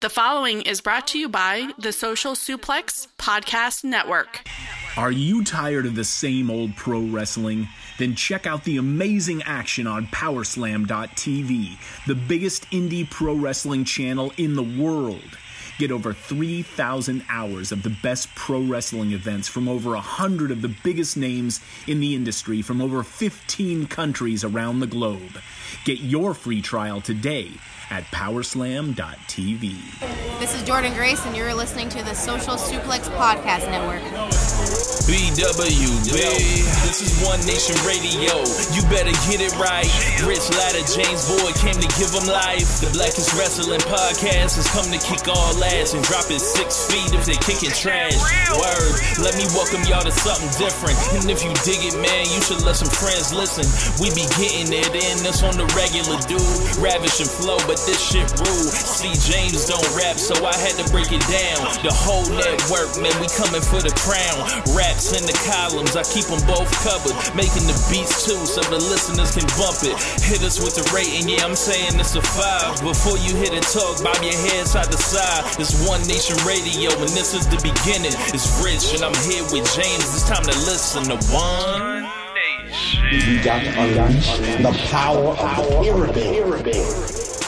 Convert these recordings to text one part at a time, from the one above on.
The following is brought to you by the Social Suplex Podcast Network. Are you tired of the same old pro wrestling? Then check out the amazing action on Powerslam.tv, the biggest indie pro wrestling channel in the world. Get over 3,000 hours of the best pro wrestling events from over 100 of the biggest names in the industry from over 15 countries around the globe. Get your free trial today at powerslam.tv. This is Jordan Grace, and you're listening to the Social Suplex Podcast Network. BWB, this is One Nation Radio. You better get it right. Rich Latta, James Boyd came to give them life. The Blackest Wrestling Podcast has come to kick all ass and drop it six feet if they kicking trash. Word, let me welcome y'all to something different. And if you dig it, man, you should let some friends listen. We be getting it in, this on the regular dude. Ravish and flow, but this shit rude. See, James don't rap, so I had to break it down. The whole network, man, we coming for the crown. Raps in the columns, I keep them both covered. Making the beats too, so the listeners can bump it. Hit us with the rating, yeah, I'm saying it's a five. Before you hit it, talk, bob your head side to side. It's One Nation Radio, and this is the beginning. It's Rich, and I'm here with James. It's time to listen to One. Nation. We got to unleash the power of the pyramid.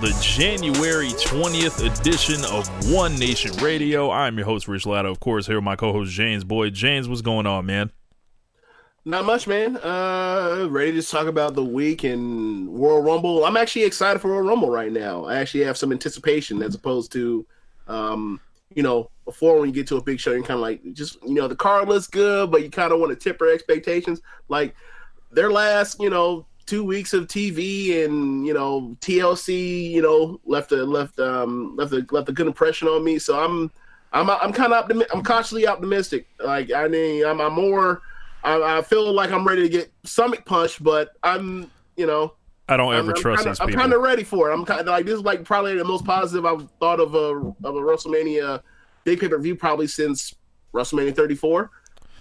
the January 20th edition of One Nation Radio. I'm your host, Rich Latta. Of course, here with my co host, James Boyd. James, what's going on, man? Not much, man. Uh, ready to talk about the week and Royal Rumble. I'm actually excited for Royal Rumble right now. I actually have some anticipation as opposed to, um, you know, before when you get to a big show, you're kind of like, just you know, the card looks good, but you kind of want to temper expectations. Like their last, you know, two weeks of TV and you know TLC, you know, left a left um left a left a good impression on me. So I'm I'm I'm kind of optimi- I'm cautiously optimistic. Like I mean, I'm, I'm more. I, I, feel like I'm ready to get stomach punched, but I'm you know. I don't ever I'm, trust I'm kinda, I'm kind of ready for it. I'm kind of like this is like probably the most positive I've thought of a of a WrestleMania big pay per view probably since WrestleMania 34.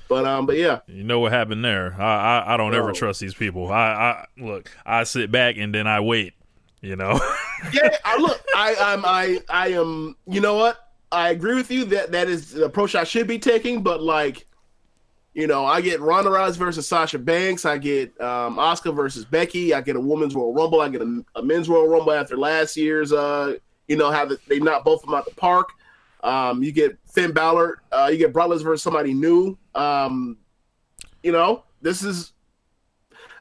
But um, but yeah, you know what happened there. I I, I don't ever trust these people. I, I look, I sit back and then I wait. You know. yeah, I look, I I'm I I am. You know what? I agree with you that that is the approach I should be taking. But like, you know, I get Ronda Rousey versus Sasha Banks. I get um, Asuka versus Becky. I get a women's Royal Rumble. I get a, a men's Royal Rumble after last year's. Uh, you know how the, they knocked both of them out the park. Um, you get Finn Balor. Uh, you get Brock Lesnar versus somebody new. Um, you know, this is.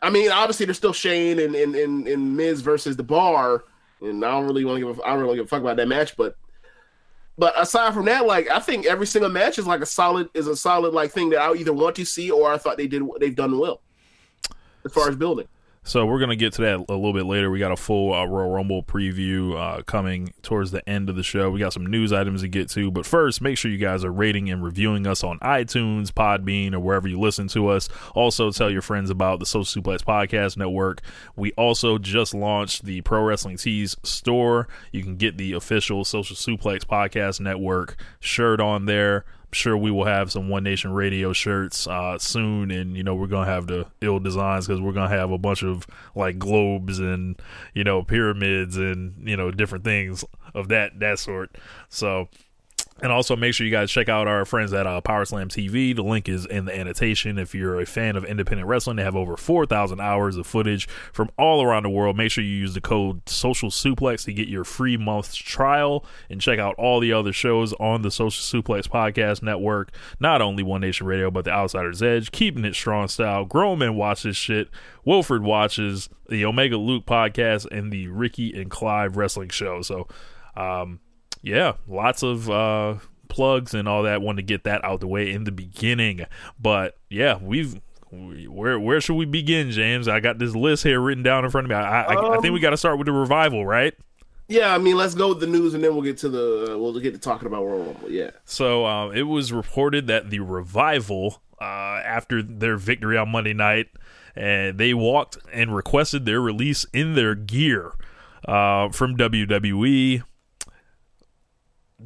I mean, obviously, there's still Shane and and, and, and Miz versus the Bar, and I don't really want to give. A, I don't really give a fuck about that match, but. But aside from that, like I think every single match is like a solid is a solid like thing that I either want to see or I thought they did they've done well as far as building. So we're gonna get to that a little bit later. We got a full uh, Royal Rumble preview uh, coming towards the end of the show. We got some news items to get to, but first, make sure you guys are rating and reviewing us on iTunes, Podbean, or wherever you listen to us. Also, tell your friends about the Social Suplex Podcast Network. We also just launched the Pro Wrestling Tees store. You can get the official Social Suplex Podcast Network shirt on there sure we will have some One Nation Radio shirts uh, soon, and you know we're gonna have the ill designs because we're gonna have a bunch of like globes and you know pyramids and you know different things of that that sort. So and also make sure you guys check out our friends at uh, Power Slam TV. The link is in the annotation. If you're a fan of independent wrestling, they have over 4,000 hours of footage from all around the world. Make sure you use the code Social Suplex to get your free month's trial and check out all the other shows on the Social Suplex Podcast Network. Not only One Nation Radio, but the Outsider's Edge, Keeping It Strong Style, Grown Men Watch This Shit, Wilford Watches, the Omega Luke Podcast, and the Ricky and Clive Wrestling Show. So, um, yeah, lots of uh, plugs and all that. Want to get that out the way in the beginning, but yeah, we've where where should we begin, James? I got this list here written down in front of me. I, I, um, I think we got to start with the revival, right? Yeah, I mean, let's go with the news, and then we'll get to the uh, we'll get to talking about Royal Rumble. Yeah. So uh, it was reported that the revival uh, after their victory on Monday night, and they walked and requested their release in their gear uh, from WWE.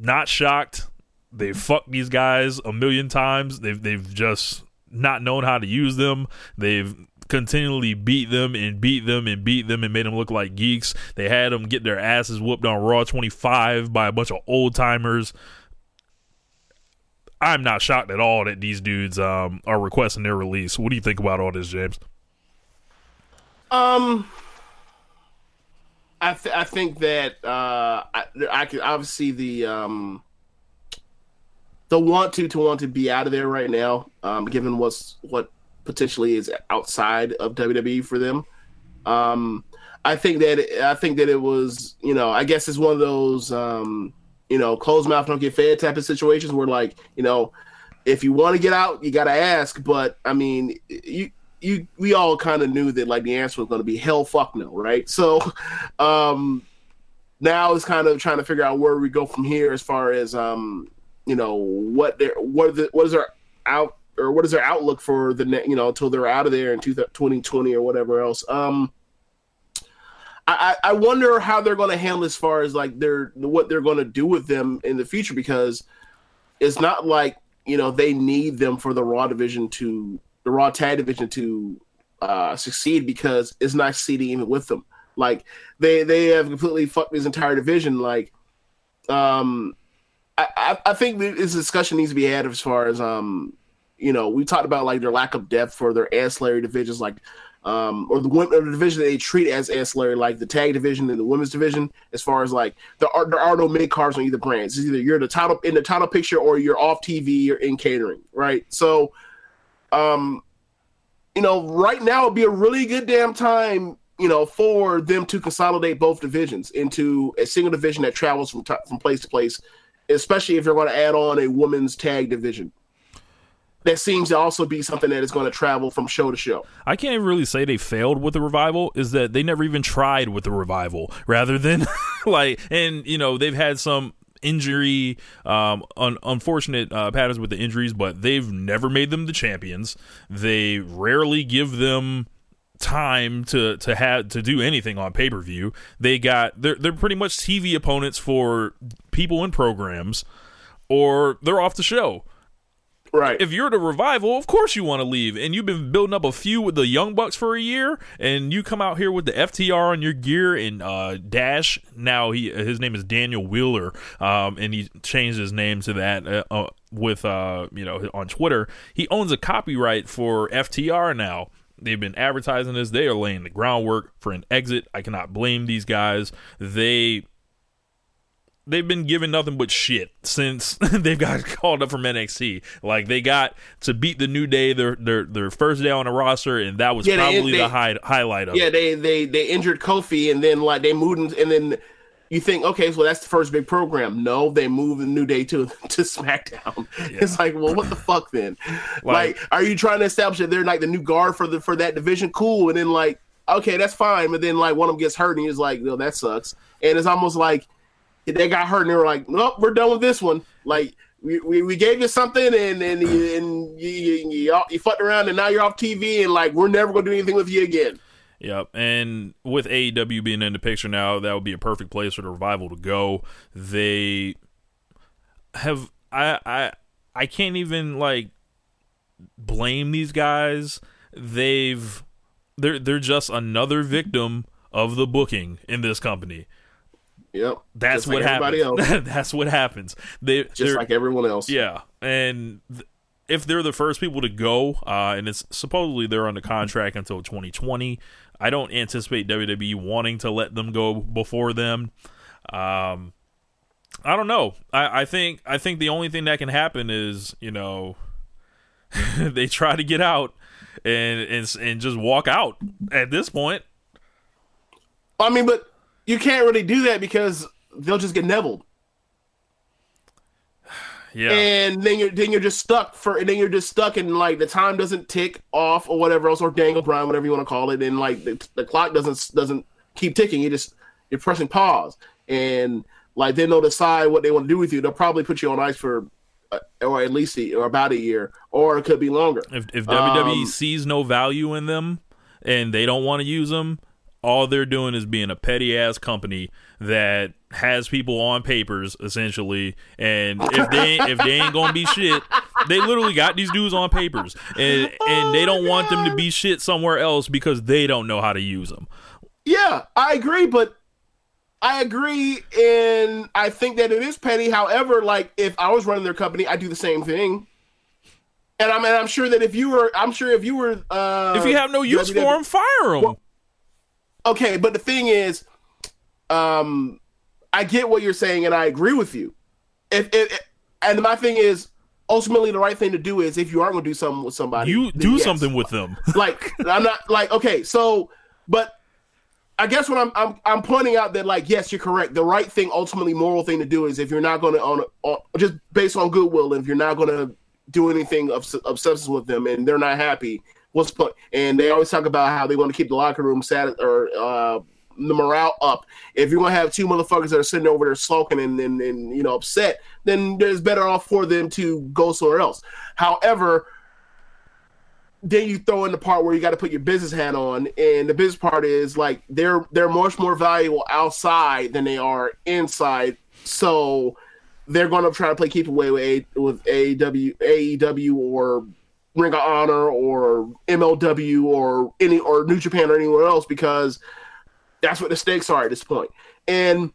Not shocked. They've fucked these guys a million times. They've they've just not known how to use them. They've continually beat them and beat them and beat them and made them look like geeks. They had them get their asses whooped on Raw 25 by a bunch of old timers. I'm not shocked at all that these dudes um, are requesting their release. What do you think about all this, James? Um, I th- I think that uh, I I can obviously the um the want to to want to be out of there right now, um, given what's what potentially is outside of WWE for them. Um, I think that I think that it was you know I guess it's one of those um you know closed mouth don't get fed type of situations where like you know if you want to get out you got to ask, but I mean you you we all kind of knew that like the answer was going to be hell fuck no, right? So um now it's kind of trying to figure out where we go from here as far as um you know what their what the, what is their out or what is their outlook for the net, you know until they're out of there in 2020 or whatever else. Um I, I wonder how they're going to handle as far as like their what they're going to do with them in the future because it's not like you know they need them for the Raw division to the Raw Tag division to uh, succeed because it's not succeeding even with them. Like they they have completely fucked this entire division. Like, um, I I, I think this discussion needs to be had as far as um, you know, we talked about like their lack of depth for their ancillary divisions, like um, or the women or the division they treat as ancillary, like the tag division and the women's division. As far as like there are there are no mid cards on either brands. It's either you're the title in the title picture or you're off TV or in catering, right? So um, you know, right now would be a really good damn time, you know, for them to consolidate both divisions into a single division that travels from t- from place to place, especially if you're going to add on a women's tag division. That seems to also be something that is going to travel from show to show. I can't even really say they failed with the revival. Is that they never even tried with the revival, rather than like, and you know they've had some injury, um, un- unfortunate uh, patterns with the injuries, but they've never made them the champions. They rarely give them time to to have to do anything on pay per view. They got they're they're pretty much TV opponents for people in programs, or they're off the show. Right. If you're the revival, of course you want to leave. And you've been building up a few with the Young Bucks for a year, and you come out here with the FTR on your gear and uh, Dash. Now he his name is Daniel Wheeler, um, and he changed his name to that uh, uh, with uh, you know on Twitter. He owns a copyright for FTR now. They've been advertising this. They are laying the groundwork for an exit. I cannot blame these guys. They they've been given nothing but shit since they've got called up from NXT. Like they got to beat the New Day their their their first day on the roster, and that was Yeah, probably they- the high, highlight of Yeah, it. they they they injured Kofi, and then like they moved, and then you think, okay, so that's the first big program. No, they moved the New Day to to SmackDown. It's like, well, what the fuck then? Like, are you trying to establish that they're like the new guard for the for that division? Cool, and then like, okay, that's fine, but then like one of them gets hurt, and he's like, no, that sucks, and it's almost like they got hurt, and they were like, nope, we're done with this one. Like. We, we, we gave you something and and you, and you, you, you, you fucked around and now you're off TV and like we're never gonna do anything with you again. Yep. And with AEW being in the picture now, that would be a perfect place for the revival to go. They have I I I can't even like blame these guys. They've they're they're just another victim of the booking in this company. Yep. That's what like happens. That's what happens. They Just like everyone else. yeah, and th- if they're the first people to go, uh, and it's supposedly they're under contract until 2020, I don't anticipate WWE wanting to let them go before them. Um, I don't know. I, I think I think the only thing that can happen is you know they try to get out and and and just walk out at this point. I mean, but you can't really do that because they'll just get Neville, Yeah. and then you're then you're just stuck for, and then you're just stuck, and like the time doesn't tick off or whatever else, or dangle Brown, whatever you want to call it, and like the, the clock doesn't doesn't keep ticking. You just you're pressing pause, and like then they'll decide what they want to do with you. They'll probably put you on ice for uh, or at least a, or about a year, or it could be longer. If if WWE Um, sees no value in them and they don't want to use them, all they're doing is being a petty ass company that has people on papers essentially. And if they if they ain't gonna be shit, they literally got these dudes on papers, and and they don't want them to be shit somewhere else because they don't know how to use them. Yeah, I agree, but I agree, and I think that it is petty. However, like if I was running their company, I'd do the same thing. And I'm and I'm sure that if you were, I'm sure if you were, uh, If you have no use for them, fire them. Okay, but the thing is, um, I get what you're saying, and I agree with you. If, if and my thing is, ultimately, the right thing to do is if you are going to do something with somebody, you do yes. something with them. like I'm not like okay, so but I guess what I'm I'm I'm pointing out that like yes, you're correct. The right thing, ultimately, moral thing to do is if you're not going to on, on just based on goodwill, if you're not going to do anything of of substance with them, and they're not happy, what's point? And they always talk about how they want to keep the locker room sad or uh, the morale up. If you're gonna have two motherfuckers that are sitting over there sulking and, and, and you know upset, then there's better off for them to go somewhere else. However, then you throw in the part where you got to put your business hat on, and the business part is like they're they're much more valuable outside than they are inside. So they're going to try to play keep away with a, with AEW, AEW or Ring of Honor or MLW or any or New Japan or anywhere else because that's what the stakes are at this point. And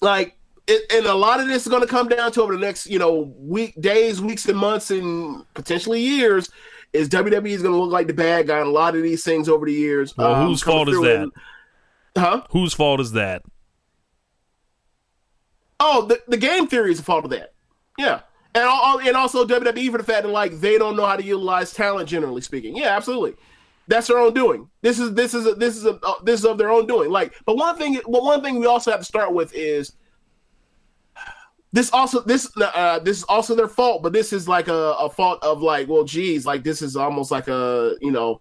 like it, and a lot of this is going to come down to over the next you know week days weeks and months and potentially years is WWE is going to look like the bad guy in a lot of these things over the years. Well, um, whose fault is that? and- huh? Whose fault is that? Oh, the, the game theory is the fault of that. Yeah. And al- and also WWE for the fact that like they don't know how to utilize talent generally speaking. Yeah, absolutely. That's their own doing. This is this is a, this is a, uh, this is of their own doing. Like, but one thing, but one thing we also have to start with is this also this uh this is also their fault. But this is like a, a fault of like, well, geez, like this is almost like a you know,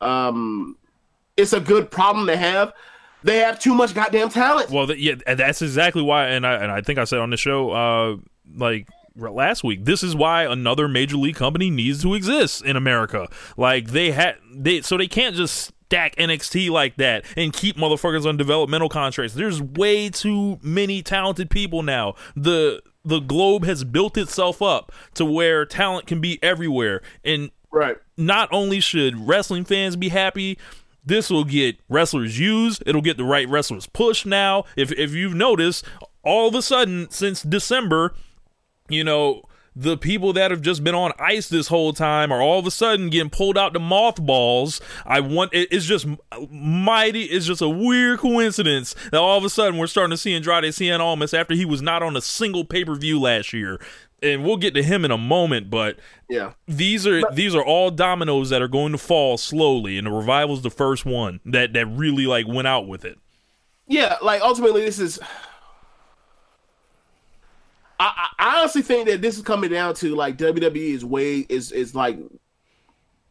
um, it's a good problem to have. They have too much goddamn talent. Well, yeah, that's exactly why, and I and I think I said on the show, uh, like last week, this is why another major league company needs to exist in America. Like they had, they so they can't just stack NXT like that and keep motherfuckers on developmental contracts. There's way too many talented people now. The the globe has built itself up to where talent can be everywhere, and Right. not only should wrestling fans be happy, this will get wrestlers used. It'll get the right wrestlers pushed now. If if you've noticed, all of a sudden since December, you know, the people that have just been on ice this whole time are all of a sudden getting pulled out to mothballs. I want it- it's just mighty. It's just a weird coincidence that all of a sudden we're starting to see Andrade Cien Almas after he was not on a single pay per view last year. And we'll get to him in a moment, but Yeah. these are these are all dominoes that are going to fall slowly, and the revival's the first one that that really like went out with it. yeah, like ultimately, this is. I, I honestly think that this is coming down to like WWE is way is is like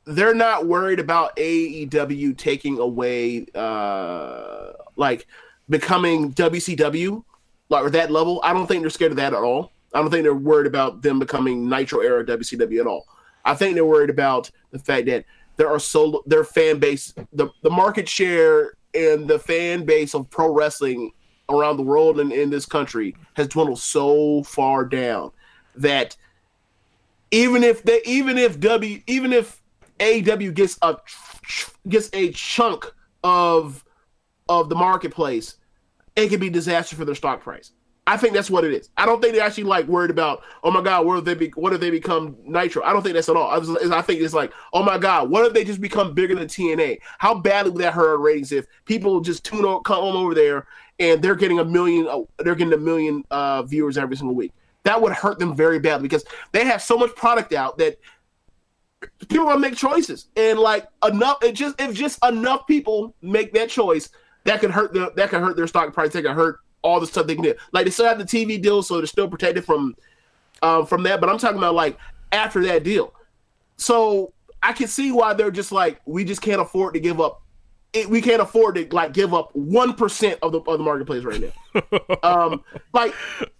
they're not worried about AEW taking away uh like becoming WCW like or that level. I don't think they're scared of that at all. I don't think they're worried about them becoming Nitro era WCW at all. I think they're worried about the fact that there are so their fan base, the the market share and the fan base of pro wrestling around the world and in this country has dwindled so far down that even if they even if W even if AW gets a gets a chunk of of the marketplace, it could be disaster for their stock price. I think that's what it is. I don't think they're actually like worried about, oh my god, what if they be, what if they become Nitro? I don't think that's at all. I, was, I think it's like, oh my god, what if they just become bigger than TNA? How badly would that hurt ratings if people just tune on, come over there and they're getting a million, uh, they're getting a million uh, viewers every single week? That would hurt them very badly because they have so much product out that people want to make choices. And like enough it just if just enough people make that choice that could hurt the that could hurt their stock price. That could hurt all the stuff they can do. Like they still have the tv deal so they're still protected from um from that. But i'm talking about like after that deal. So i can see why they're just like we just can't afford to give up it, we can't afford to like give up one percent of the of the marketplace right now um like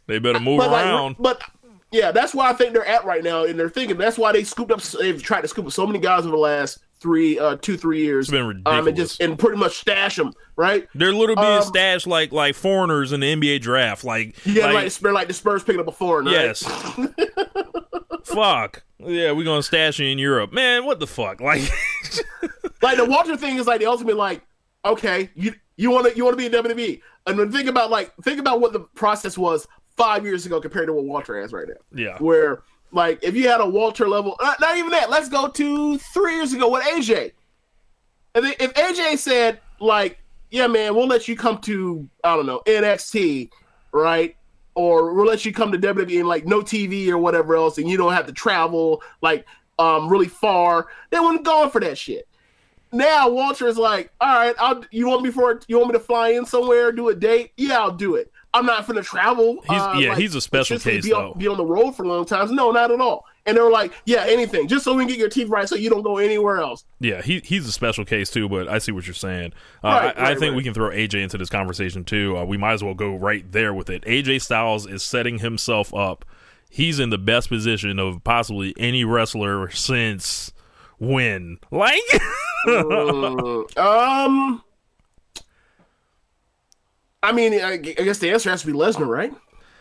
They better move but like, around. but yeah, that's why I think they're at right now, and they're thinking that's why they scooped up. They've tried to scoop up so many guys over the last three, uh, two, three years. It's been Um, and just and pretty much stash them, right? They're literally being Um, stashed like like foreigners in the NBA draft. Like Yeah, like, like, the Spurs- like the Spurs picking up a foreign, right? yes. fuck yeah, we're gonna stash you in Europe, man. What the fuck? Like like the Walter thing is like the ultimate like okay you you want to you want to be in WWE and then think about like think about what the process was five years ago compared to what Walter has right now. Yeah, where like if you had a Walter level not, not even that let's go to three years ago with AJ and then if AJ said like yeah man we'll let you come to I don't know NXT right? Or we'll let you come to WWE and like no TV or whatever else and you don't have to travel like um really far they wouldn't go for that shit now Walter is like, all right, I'll, you want me for you want me to fly in somewhere, do a date? Yeah, I'll do it. I'm not gonna travel. He's- uh, yeah, like, he's a special case, be on, be on the road for long times. No, not at all. And they were like, yeah, anything, just so we can get your teeth right, so you don't go anywhere else. yeah. He he's a special case too, but I see what you're saying. Uh, Right, I, I think right. we can throw AJ into this conversation too. Uh, we might as well go right there with it. AJ Styles is setting himself up. He's in the best position of possibly any wrestler since when, like. Mm, um, I mean, I, I guess the answer has to be Lesnar, right?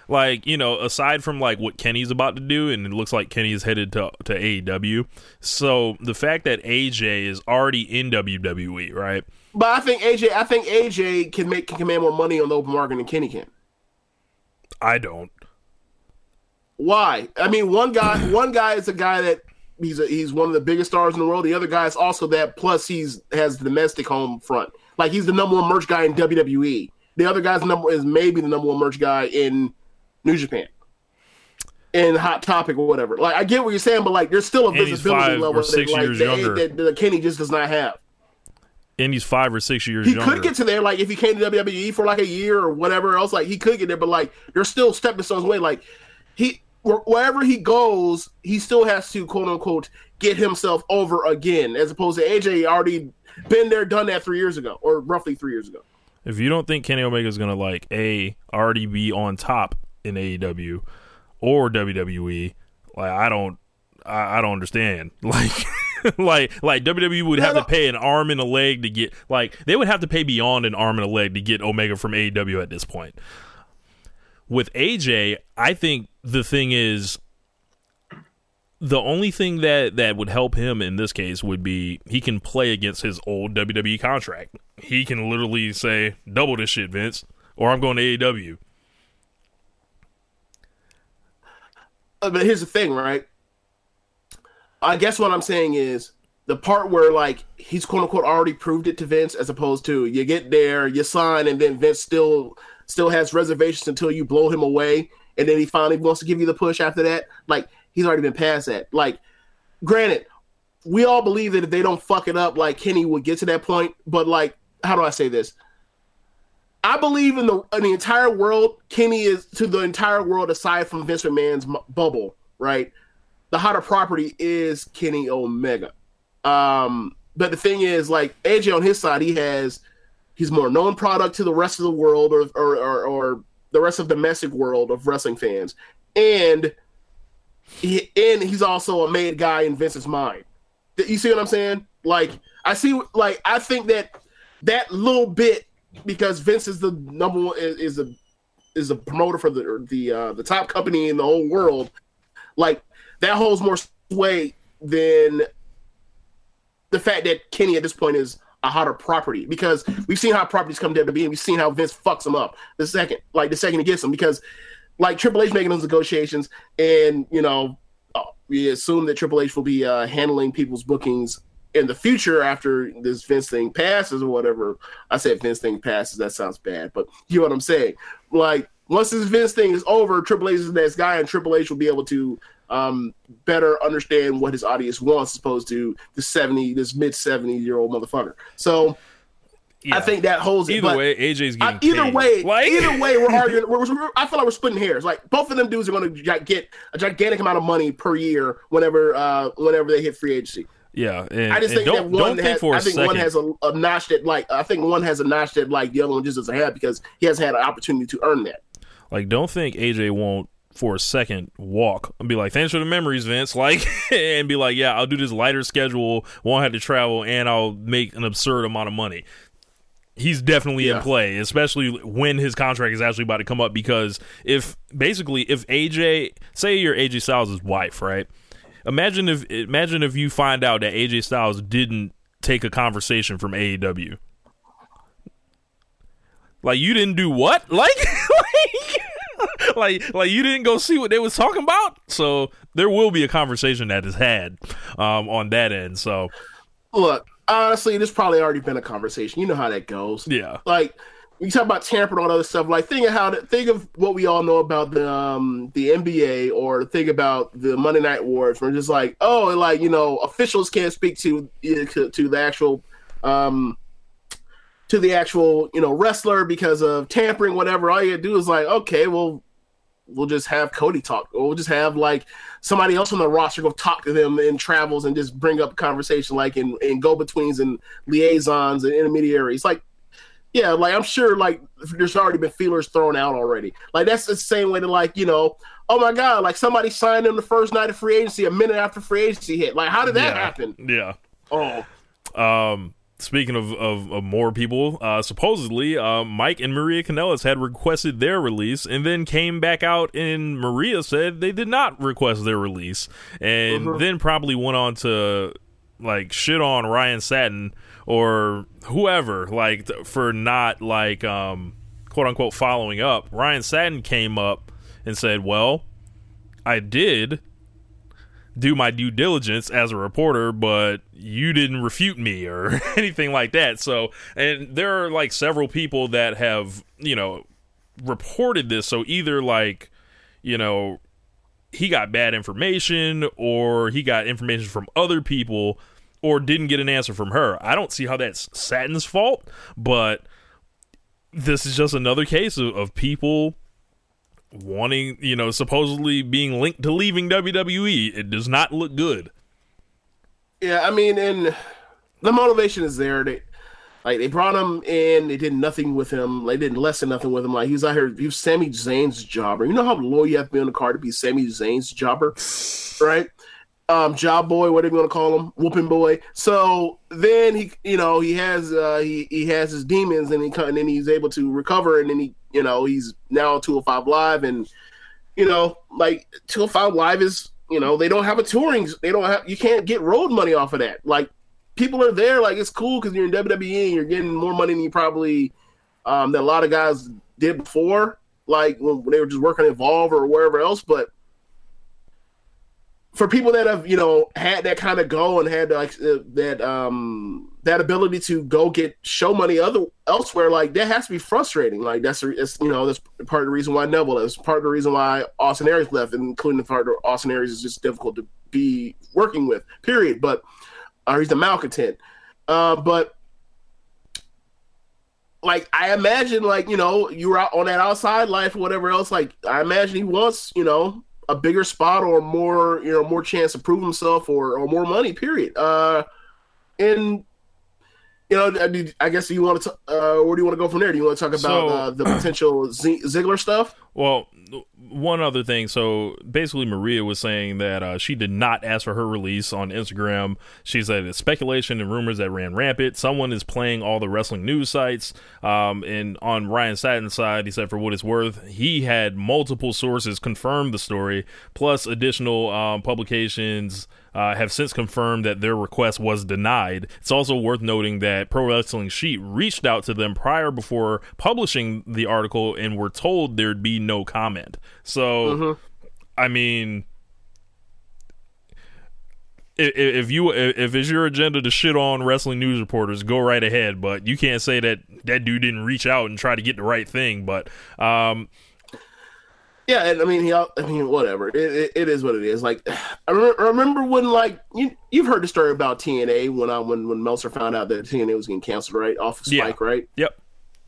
like you know aside from like what kenny's about to do and it looks like kenny is headed to, to aew so the fact that aj is already in wwe right But I think AJ, I think AJ can make can command more money on the open market than Kenny can. i don't Why? I mean, one guy, one guy is a guy that he's a, he's one of the biggest stars in the world. The other guy is also that. Plus, he's has the domestic home front. Like he's the number one merch guy in WWE. The other guy's number is maybe the number one merch guy in New Japan. In Hot Topic or whatever. Like I get what you're saying, but like there's still a visibility level that, like, years that, that, that Kenny just does not have. and he's five or six years He younger could get to there, like if he came to WWE for like a year or whatever else, like he could get there, but like there's still stepping stones away. Like he wherever he goes, he still has to quote unquote get himself over again, as opposed to AJ already been there, done that three years ago, or roughly three years ago. if you don't think kenny omega is gonna like a already be on top in aew or wwe like i don't i, I don't understand like like like WWE would have No, to pay an arm and a leg to get like they would have to pay beyond an arm and a leg to get Omega from AEW at this point. With AJ, I think the thing is the only thing that that would help him in this case would be he can play against his old WWE contract. He can literally say double this shit, Vince, or I'm going to AEW. Uh, but here's the thing, right? I guess what I'm saying is the part where like he's quote unquote already proved it to Vince, as opposed to you get there, you sign, and then Vince still still has reservations until you blow him away, and then he finally wants to give you the push after that. Like he's already been past that. Like, granted, we all believe that if they don't fuck it up, like Kenny would get to that point. But like, how do I say this? I believe in the in the entire world. Kenny is to the entire world aside from Vince McMahon's m- bubble, right? The hotter property is Kenny Omega. Um, but the thing is, like AJ on his side, he has he's more known product to the rest of the world, or or or, or the rest of the domestic world of wrestling fans, and he, and he's also a made guy in Vince's mind. You see what I'm saying? Like I see, like I think that that little bit because Vince is the number one is, is a is a promoter for the the uh, the top company in the whole world. Like that holds more sway than the fact that Kenny at this point is a hotter property because we've seen how properties come down to WWE and we've seen how Vince fucks them up the second like the second he gets them because like Triple H making those negotiations and you know uh, we assume that Triple H will be uh, handling people's bookings in the future after this Vince thing passes or whatever. I said Vince thing passes. That sounds bad, but you know what I'm saying. Like once this Vince thing is over, Triple H is the next guy, and Triple H will be able to um, better understand what his audience wants, as opposed to the 70, this mid 70 year old motherfucker. So I think that holds it. Either but- way, AJ's getting I- either paid. way, Like- either way, we're arguing. We're, we're- I feel like we're splitting hairs. Like both of them dudes are going to get a gigantic amount of money per year whenever, uh, whenever they hit free agency. Yeah, and, I just think don't, that one don't think has. for a I think second. one has a, a notch that like I think one has a notch that like the other one just doesn't have because he hasn't had an opportunity to earn that. Like, don't think AJ won't for a second walk and be like, "Thanks for the memories, Vince." Like, and be like, "Yeah, I'll do this lighter schedule, won't have to travel, and I'll make an absurd amount of money." He's definitely in play, especially when his contract is actually about to come up. Because if basically, if AJ, say you're AJ Styles' wife, right? Imagine if imagine if you find out that AJ Styles didn't take a conversation from AEW. Like you didn't do what? Like like like you didn't go see what they was talking about? So there will be a conversation that is had um on that end. So Look, honestly, there's probably already been a conversation. You know how that goes. yeah. Like we talk about tampering on other stuff. Like think of how to, think of what we all know about the um the NBA or think about the Monday Night Wars. We're just like, oh, like you know, officials can't speak to to, to the actual um to the actual you know wrestler because of tampering, whatever. All you do is like, okay, well, we'll just have Cody talk, or we'll just have like somebody else on the roster go talk to them in travels and just bring up conversation, like in, in go betweens and liaisons and intermediaries. Like, yeah, like I'm sure like there's already been feelers thrown out already. Like that's the same way to like you know, oh my god, like somebody signed in the first night of free agency a minute after free agency hit. Like, how did that yeah. happen? Yeah. Oh, Um, speaking of, of, of more people, uh, supposedly uh, Mike and Maria Kanellis had requested their release and then came back out and Maria said they did not request their release and then probably went on to like shit on Ryan Satin or whoever like th- for not like um quote unquote following up. Ryan Satin came up and said, "Well, I did do my due diligence as a reporter, but you didn't refute me or anything like that. So, and there are like several people that have, you know, reported this. So either like, you know, he got bad information or he got information from other people or didn't get an answer from her. I don't see how that's Satin's fault, but this is just another case of, of people wanting, you know, supposedly being linked to leaving WWE. It does not look good. Yeah, I mean, and the motivation is there. They like they brought him in, they did nothing with him, they did less than nothing with him. Like he was out here, he was Sami Zayn's jobber. You know how low you have to be on the card to be Sami Zayn's jobber, right? Um, job boy, whatever you want to call him, whooping boy. So then he, you know, he has uh he he has his demons, and he and then he's able to recover, and then he, you know, he's now on 205 live, and you know, like 205 live is, you know, they don't have a touring, they don't have, you can't get road money off of that. Like people are there, like it's cool because you're in WWE and you're getting more money than you probably um that a lot of guys did before, like when they were just working at Evolve or wherever else, but for people that have you know had that kind of go and had like uh, that um that ability to go get show money other elsewhere like that has to be frustrating like that's it's, you know that's part of the reason why Neville that's part of the reason why Austin Aries left including the part of Austin Aries is just difficult to be working with period but uh, he's a malcontent uh but like I imagine, like you know, you were out on that outside life or whatever else. Like I imagine he wants, you know, a bigger spot or more, you know, more chance to prove himself or or more money. Period. Uh, and you know, I, guess you want to. Uh, where do you want to go from there? Do you want to talk about So- uh, the potential Z- Ziggler stuff? Well, one other thing. So basically, Maria was saying that uh, she did not ask for her release on Instagram. She said it's speculation and rumors that ran rampant. Someone is playing all the wrestling news sites. Um, and on Ryan Satin's side, he said, for what it's worth, he had multiple sources confirm the story, plus additional um, publications. Uh, have since confirmed that their request was denied. It's also worth noting that Pro Wrestling Sheet reached out to them prior before publishing the article and were told there'd be no comment. So, I mean, i- i- if you if it's your agenda to shit on wrestling news reporters, go right ahead. But you can't say that that dude didn't reach out and try to get the right thing. But um, Yeah, and I mean, he, I mean, whatever. It, it, it is what it is. Like, I remember, remember when, like, you you've heard the story about TNA when I when when Meltzer found out that TNA was getting canceled, right? Off of Yeah. Spike, right? yep,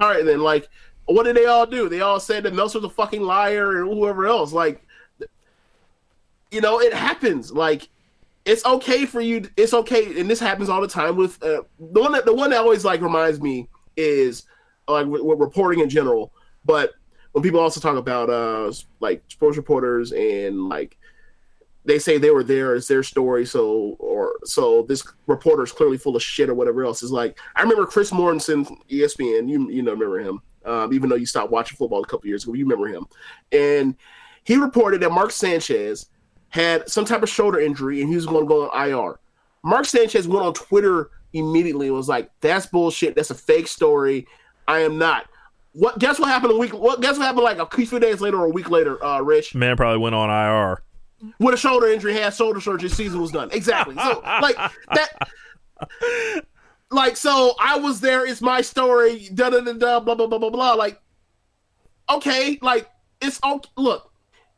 All right, then, like, what did they all do? They all said that Meltzer's a fucking liar and whoever else. Like, you know, it happens. Like, it's okay for you. It's okay, and this happens all the time with uh, the one that the one that always like reminds me is like with, reporting in general. But when people also talk about uh like sports reporters and like they say they were there, it's their story, so or so this reporter is clearly full of shit or whatever else. Is like I remember Chris Mortensen, E ESPN. You you know remember him, um, even though you stopped watching football a couple years ago. You remember him, and he reported that Mark Sanchez had some type of shoulder injury and he was going to go on IR. Mark Sanchez went on Twitter immediately and was like, "That's bullshit. That's a fake story. I am not." What? Guess what happened a week? What? Guess what happened like a few days later or a week later? Uh, Rich Man probably went on IR. with a shoulder injury, had shoulder surgery, season was done. Exactly. So like that. Like so, I was there. It's my story. Da da da da. Blah blah blah blah blah. Like, okay, like it's okay. Look,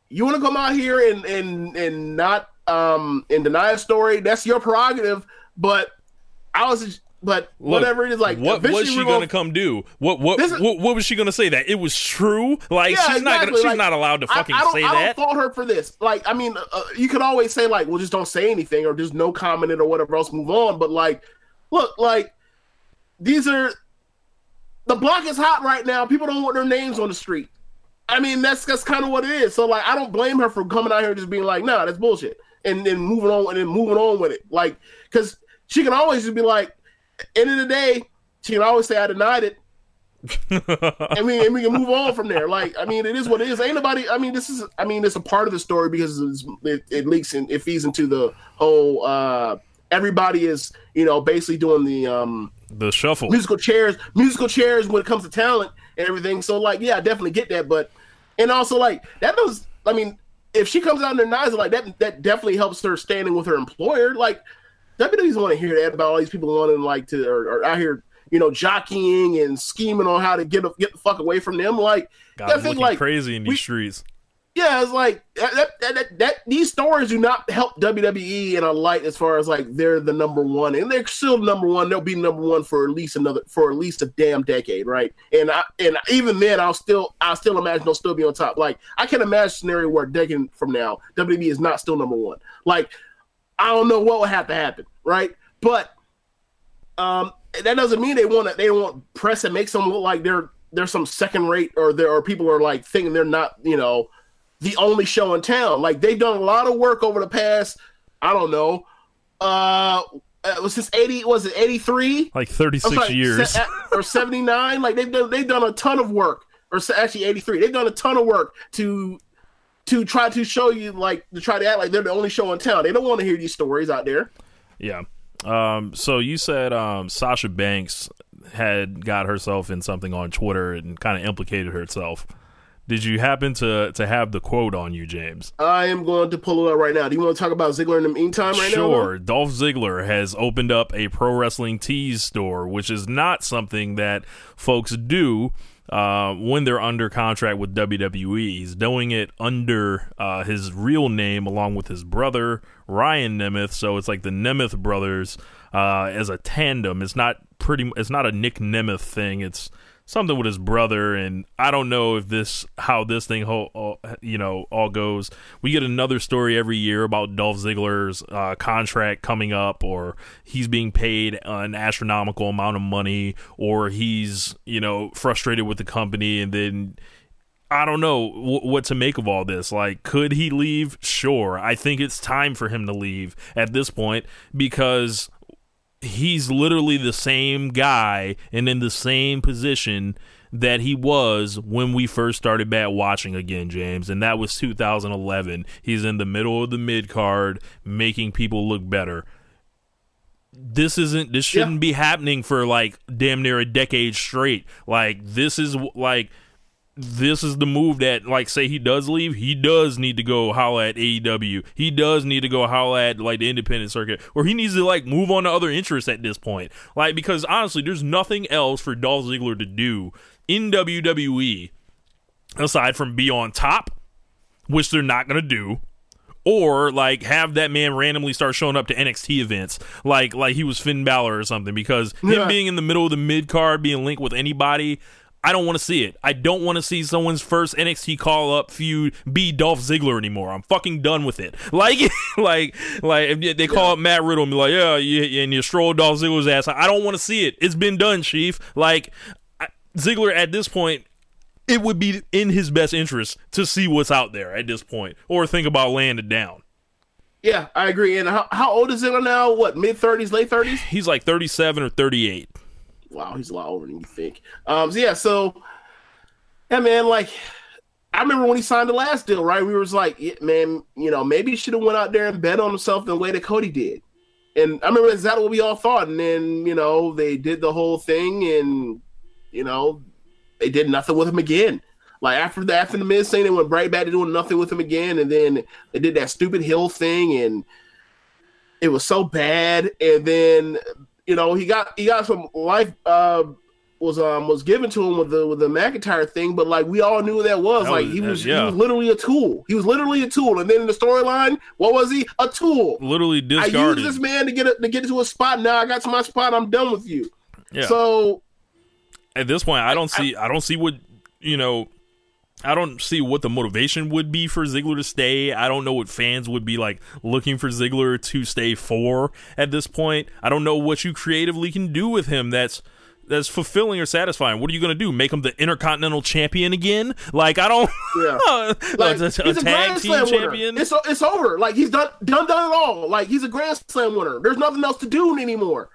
you want to come out here and and and not um and deny a story. That's your prerogative. But I was, but Look, whatever it is, like what was she gonna gonna- come do? What what, is- what what was she gonna say? That it was true? Like Yeah, she's not gonna exactly. she's Like, not allowed to I- fucking I, don't, say I that. don't fault her for this. Like, I mean, uh, you could always say like, "Well, just don't say anything," or just no comment it or whatever else, move on. But like, look, like these are the block is hot right now. People don't want their names on the street. I mean, that's that's kind of what it is. So like, I don't blame her for coming out here and just being like, "Nah, that's bullshit," and then moving on and then moving on with it. Like, because she can always just be like, end of the day, she can always say, "I denied it." and we and we can move on from there. Like, I mean, it is what it is. Ain't nobody. I mean, this is. I mean, it's a part of the story because it's, it, it leaks and it feeds into the whole. uh Everybody is, you know, basically doing the um the shuffle. musical chairs, musical chairs when it comes to talent and everything. So, like, yeah, I definitely get that. But and also like that does. I mean, if she comes out and denies it, like that, that definitely helps her standing with her employer. Like, WWE's want to hear that about all these people wanting like to or, or out here, you know, jockeying and scheming on how to get get the fuck away from them. Like, God, that thing, like crazy in these we- streets. Yeah, it's like that, that, that, that, These stories do not help WWE in a light as far as like they're the number one, and they're still number one. They'll be number one for at least another for at least a damn decade, right? And I and even then, I'll still I'll still imagine they'll still be on top. Like I can imagine a scenario where a decade from now, WWE is not still number one. Like I don't know what would have to happen, right? But um, that doesn't mean they want to. They don't want press that makes them look like they're they're some second rate, or there or people are like thinking they're not, you know, the only show in town. Like they've done a lot of work over the past, I don't know, uh, it was since eighty, was it eighty three? Like 36 years. or seventy nine. Like they've done they've done a ton of work, or se- actually eighty three. They've done a ton of work to to try to show you like to try to act like they're the only show in town. They don't want to hear these stories out there. Yeah. Um, so you said um, Sasha Banks had got herself in something on Twitter and kind of implicated herself. Did you happen to to have the quote on you, James? I am going to pull it up right now. Do you want to talk about Ziggler in the meantime right now? sure. Dolph Ziggler has opened up a pro wrestling tees store, which is not something that folks do uh, when they're under contract with WWE. He's doing it under uh, his real name along with his brother Ryan Nemeth. So it's like the Nemeth brothers uh, as a tandem. It's not pretty. It's not a Nick Nemeth thing. It's something with his brother and i don't know if this how this thing ho- all, you know all goes we get another story every year about dolph ziggler's uh, contract coming up or he's being paid an astronomical amount of money or he's you know frustrated with the company and then I don't know what to make of all this. Like, could he leave? Sure. I think it's time for him to leave at this point because he's literally the same guy and in the same position that he was when we first started back watching again, James, and that was 2011. He's in the middle of the mid card, making people look better. This isn't. This shouldn't be happening for like damn near a decade straight. Like this is like this is the move that like say he does leave he does need to go holla at AEW he does need to go holla at like the independent circuit or he needs to like move on to other interests at this point like because honestly there's nothing else for Dolph Ziggler to do in WWE aside from be on top which they're not going to do or like have that man randomly start showing up to NXT events like like he was Finn Balor or something because him Yeah. being in the middle of the mid card being linked with anybody I don't want to see it. I don't want to see someone's first NXT call up feud be Dolph Ziggler anymore. I'm fucking done with it. Like, like, like if they call up Matt Riddle and be like, yeah, you, and you stroll Dolph Ziggler's ass. I don't want to see it. It's been done, Chief. Like, I- Ziggler at this point, it would be in his best interest to see what's out there at this point, or think about laying it down. Yeah, I agree. And how, how old is Ziggler now? What mid thirties, late thirties? He's like thirty seven or thirty eight. Wow, he's a lot older than you think. Um, so yeah, so yeah, man, like I remember when he signed the last deal, right? We was like, yeah, man, you know, maybe he should have went out there and bet on himself the way that Cody did. And I remember exactly what we all thought. And then, you know, they did the whole thing and, you know, they did nothing with him again. Like after the after the Miz thing, they went right back to doing nothing with him again. And then they did that stupid hill thing and it was so bad. And then, you know, he got he got some life uh was um was given to him with the with the McIntyre thing, but like we all knew what that was. That like was- he was yeah. he was literally a tool. He was literally a tool. And then in the storyline, what was he? A tool. Literally I used this man to get a, to get to a spot. Now I got to my spot. I'm done with you. yeah. So at this point, I don't see. I don't see what you know. I don't see what the motivation would be for Ziggler to stay. I don't know what fans would be like looking for Ziggler to stay for at this point. I don't know what you creatively can do with him that's that's fulfilling or satisfying. What are you going to do? Make him the Intercontinental Champion again? Like I don't. Yeah. like, a, a he's a tag Grand team Slam champion. winner. It's it's over. Like he's done done done it all. Like he's a Grand Slam winner. There's nothing else to do anymore.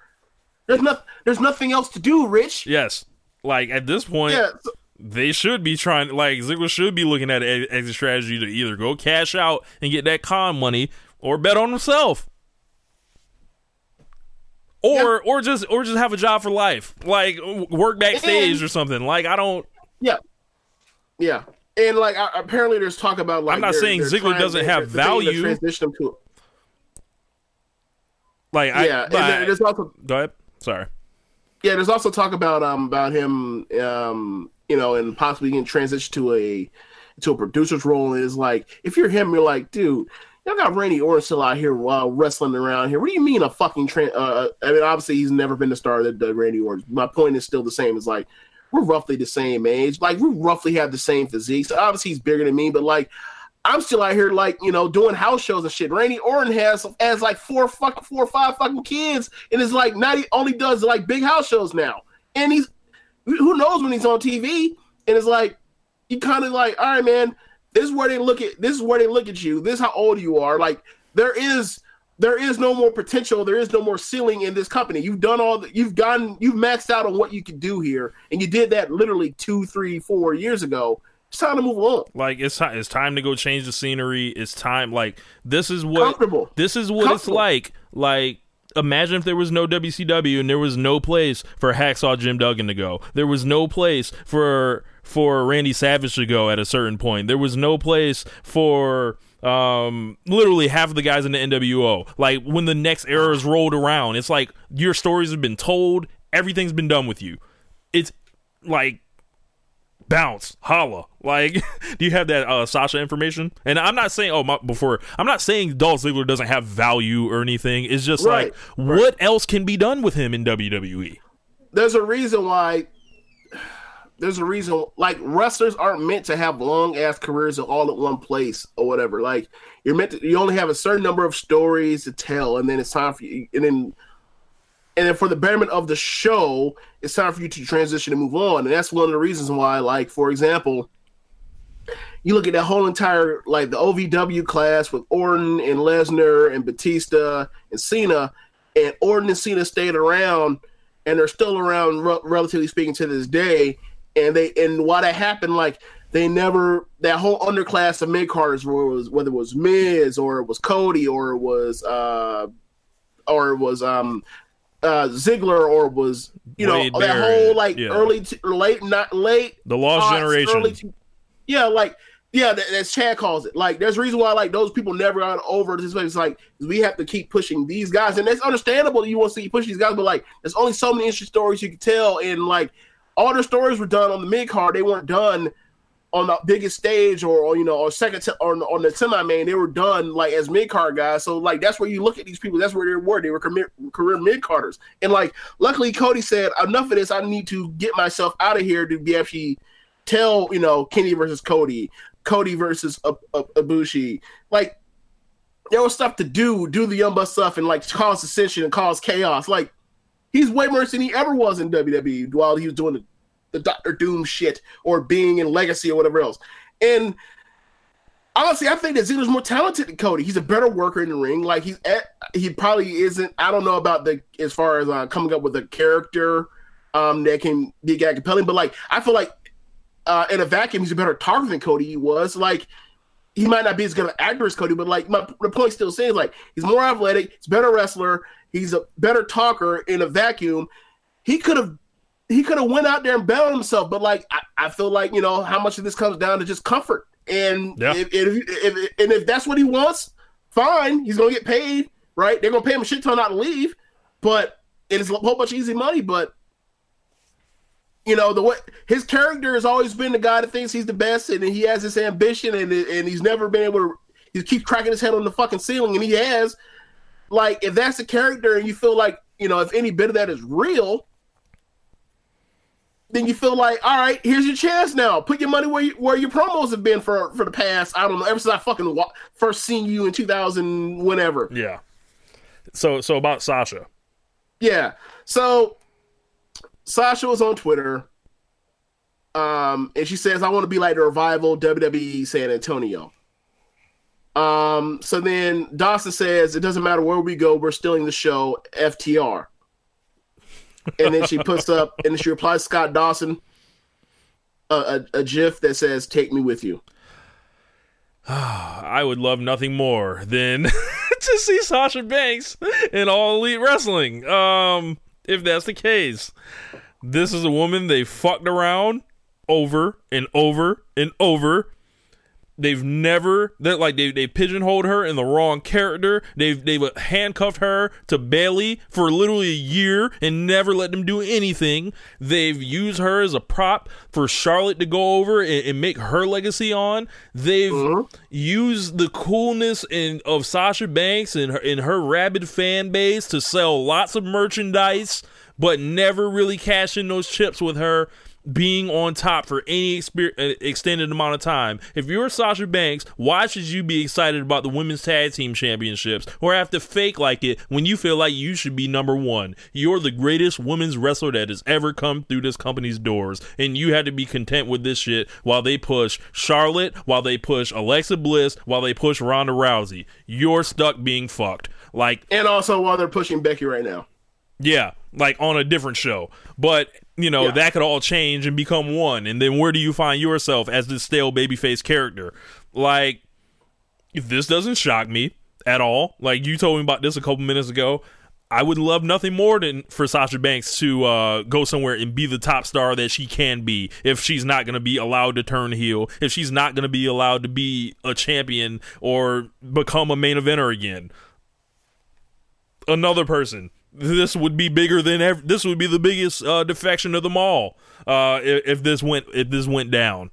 There's not there's nothing else to do, Rich. Yes. Like at this point, Yeah. so- they should be trying. Like Ziggler should be looking at a exit strategy to either go cash out and get that con money, or bet on himself, or or just or just have a job for life, like work backstage And- or something. Like I don't. Yeah, yeah, and like uh, apparently there's talk about like I'm not they're- saying they're Ziggler doesn't have they're thinking to value. Transition him to Like I, yeah, and I- there's also go ahead. Sorry. Yeah, there's also talk about um about him um you know and possibly getting transitioned to a to a producer's role. And it's like if you're him, you're like, dude. Y'all got Randy Orton still out here wrestling around here. What do you mean a fucking tran Uh, I mean, obviously he's never been the star that the Randy Orton. My point is still the same. It's like we're roughly the same age. Like we roughly have the same physique. So obviously he's bigger than me, but like I'm still out here like you know doing house shows and shit. Randy Orton has has like four fucking four or five fucking kids, and it's like not he only does like big house shows now. And he's who knows when he's on TV, and it's like you kind of like all right, man. This is where they look at this is where they look at you. This is how old you are. Like there is there is no more potential. There is no more ceiling in this company. You've done all the, you've gotten you've maxed out on what you could do here, and you did that literally two, three, four years ago. It's time to move on. Like it's it's time to go change the scenery. It's time. Like this is what Comfortable. this is what it's like. Like imagine if there was no WCW and there was no place for Hacksaw Jim Duggan to go. There was no place for for Randy Savage to go at a certain point. There was no place for um literally half of the guys in the NWO. Like when the next era is rolled around, it's like your stories have been told, everything's been done with you. It's like bounce, holla. Like, do you have that uh, Sasha information? And I'm not saying, oh, my, before I'm not saying Dolph Ziggler doesn't have value or anything. It's just Right, like, what else can be done with him in? WWE? there's a reason why there's a reason like wrestlers aren't meant to have long ass careers all at one place or whatever like you're meant to you only have a certain number of stories to tell and then it's time for you and then and then for the betterment of the show it's time for you to transition and move on and that's one of the reasons why like for example you look at that whole entire like the OVW class with Orton and Lesnar and Batista and Cena, and Orton and Cena stayed around, and they're still around, re- relatively speaking, to this day. And they and why that happened, like they never that whole underclass of mid carders was whether it was Miz or it was Cody or it was uh or it was um uh Ziggler or was you know Wade that whole like yeah. early to, late not late The Lost Generation. to- yeah, like yeah, that, that's Chad calls it. Like, there's a reason why like those people never got over this. It's like we have to keep pushing these guys, and that's understandable. that You want to see you push these guys, but like, there's only so many interesting stories you can tell, and like all their stories were done on the mid card. They weren't done on the biggest stage or, or you know or second te- or on the semi main. They were done like as mid card guys. So like that's where you look at these people. That's where they were. They were career, career mid carders, and like luckily Cody said enough of this. I need to get myself out of here to be actually tell you know Kenny versus Cody, Cody versus Ab- Ab- Ibushi. Like there was stuff to do, do the Bucks stuff, and like cause dissension and cause chaos. Like he's way worse than he ever was in WWE while he was doing the the Doctor Doom shit or being in Legacy or whatever else. And honestly, I think that Ziggler's more talented than Cody. He's a better worker in the ring. Like he's at, he probably isn't. I don't know about the as far as uh, coming up with a character um, that can be that compelling, but like I feel like uh, in a vacuum, he's a better talker than Cody He was. Like he might not be as good an actor as Cody, but like my the point still stands. Like he's more athletic, he's better wrestler, he's a better talker in a vacuum. He could have he could have went out there and bailed himself, but like I, I feel like you know how much of this comes down to just comfort. And Yeah. if, if, if and if that's what he wants, fine, he's gonna get paid, right? They're gonna pay him a shit ton not to leave, but it's a whole bunch of easy money. But you know the way his character has always been the guy that thinks he's the best, and he has this ambition, and and he's never been able to. He keeps cracking his head on the fucking ceiling, and he has. Like, if that's the character, and you feel like you know, if any bit of that is real, then you feel like, all right, here's your chance now. Put your money where you, where your promos have been for for the past. I don't know, ever since I fucking wa- first seen you in 2000, whenever. Yeah. So so about Sasha. Yeah. So Sasha was on Twitter. Um, and she says, I want to be like the revival WWE San Antonio. Um, so then Dawson says, It doesn't matter where we go, we're stealing the show, FTR. And then she puts up and she replies Scott Dawson a, a, a gif that says, Take me with you. I would love nothing more than to see Sasha Banks in All Elite Wrestling. Um, if that's the case, this is a woman they fucked around over and over and over. They've never that like they they pigeonholed her in the wrong character. They've they've handcuffed her to Bayley for literally a year and never let them do anything. They've used her as a prop for Charlotte to go over and, and make her legacy on. They've mm-hmm. used the coolness in of Sasha Banks and her and her rabid fan base to sell lots of merchandise, but never really cash in those chips with her being on top for any uh, extended amount of time. If you're Sasha Banks, why should you be excited about the women's tag team championships or have to fake like it when you feel like you should be number one? You're the greatest women's wrestler that has ever come through this company's doors, and you had to be content with this shit while they push Charlotte, while they push Alexa Bliss, while they push Ronda Rousey. You're stuck being fucked. Like And also while they're pushing Becky right now. yeah, like on a different show. But, you know, Yeah. that could all change and become one. And then where do you find yourself as this stale babyface character? Like, if this doesn't shock me at all, like you told me about this a couple minutes ago, I would love nothing more than for Sasha Banks to uh, go somewhere and be the top star that she can be if she's not going to be allowed to turn heel, if she's not going to be allowed to be a champion or become a main eventer again another person. This would be bigger than ever. This would be the biggest uh, defection of them all. Uh, if, if this went if this went down.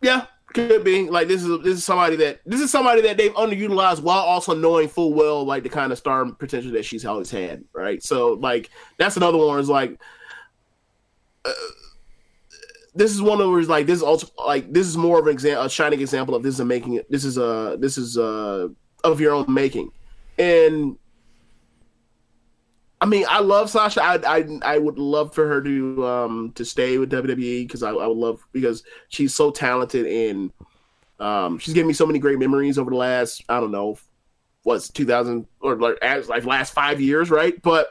Yeah, could be. Like this is this is somebody that this is somebody that they've underutilized while also knowing full well like the kind of star potential that she's always had. Right. So like that's another one. Is like uh, this is one of those like this is also like this is more of an example, a shining example of this is a making it. This is a this is a of your own making, and. I mean, I love Sasha. I, I I would love for her to um to stay with WWE because I, I would love because she's so talented and um she's given me so many great memories over the last I don't know what's 2000 or like as like last five years, right? But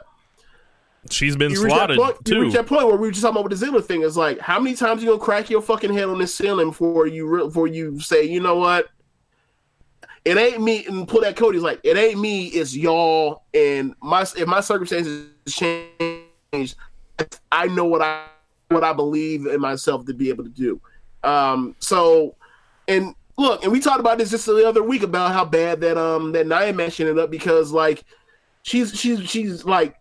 She's been you reach, that slotted point, you reach that point where we were just talking about with the Ziggler thing. It's like how many times you gonna crack your fucking head on this ceiling before you re- before you say you know what it ain't me and pull that Cody's like it ain't me, it's y'all and my if my circumstances change, I know what I what I believe in myself to be able to do. Um so and look, and we talked about this just the other week about how bad that um that Nia match ended up because like she's she's she's like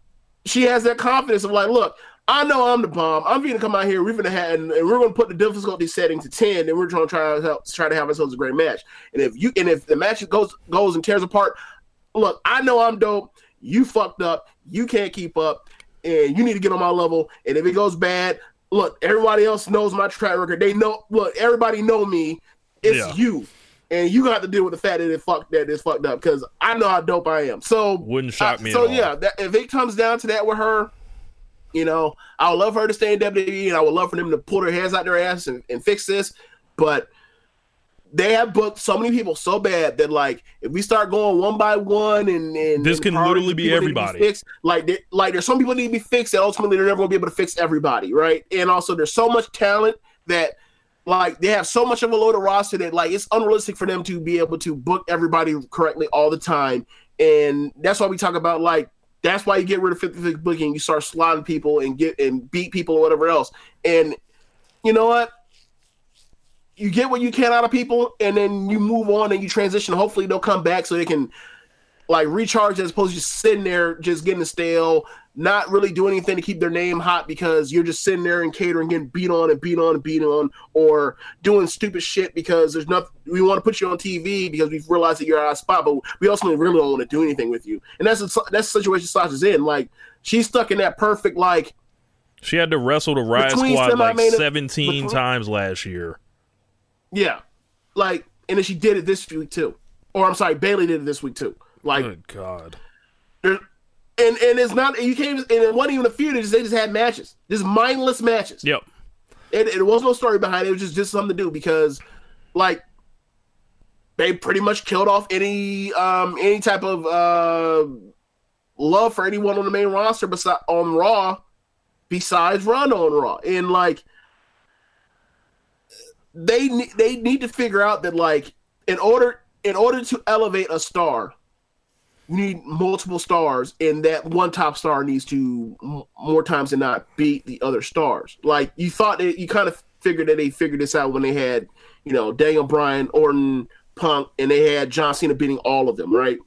she has that confidence of like, look, I know I'm the bomb. I'm gonna come out here. We're gonna have, and, we're gonna put the difficulty setting to ten, and we're trying to try to help, try to have ourselves a great match. And if you and if the match goes goes and tears apart, look, I know I'm dope. You fucked up. You can't keep up, and you need to get on my level. And if it goes bad, look, everybody else knows my track record. They know. Look, everybody know me. It's Yeah. you. And you got to have to deal with the fact that it fucked that it's fucked up because I know how dope I am. So Wouldn't shock I- me So yeah, that, if it comes down to that with her, You know, I would love for her to stay in WWE, and I would love for them to pull their hands out their ass and, and fix this. But they have booked so many people so bad that like if we start going one by one and, and This can literally be people need to everybody. fixed, like there- like there's some people need to be fixed that ultimately they're never going to be able to fix everybody, right? And also there's so much talent that like they have so much of a loaded roster that like it's unrealistic for them to be able to book everybody correctly all the time. And that's why we talk about like that's why you get rid of 50 booking, you start slotting people and get and beat people or whatever else. And you know what? You get what you can out of people, and then you move on and you transition. Hopefully, they'll come back so they can like recharge as opposed to just sitting there just getting stale, not really doing anything to keep their name hot because you're just sitting there and catering, getting beat on and beat on and beat on, or doing stupid shit because there's nothing. We want to put you on TV because we've realized that you're out of spot, but we also really don't want to do anything with you. And that's the, that's the situation Sasha's in. Like she's stuck in that perfect like She had to wrestle the Riot Squad like 17 between- times last year. Yeah, like, and then she did it this week too. Or I'm sorry, Bayley did it this week too. Like, Good God. there- and and it's not you can't. even- And it wasn't even a feud. They just, they just had matches, just mindless matches. Yep. It, it was no story behind it. It was just just something to do because, like, they pretty much killed off any um any type of uh love for anyone on the main roster besides on Raw, besides Ronda on Raw, and like they they need to figure out that like in order in order to elevate a star, you need multiple stars, and that one top star needs to m- more times than not beat the other stars. Like you thought that you kind of figured that they figured this out when they had you know Daniel Bryan, Orton, Punk, and they had John Cena beating all of them, right?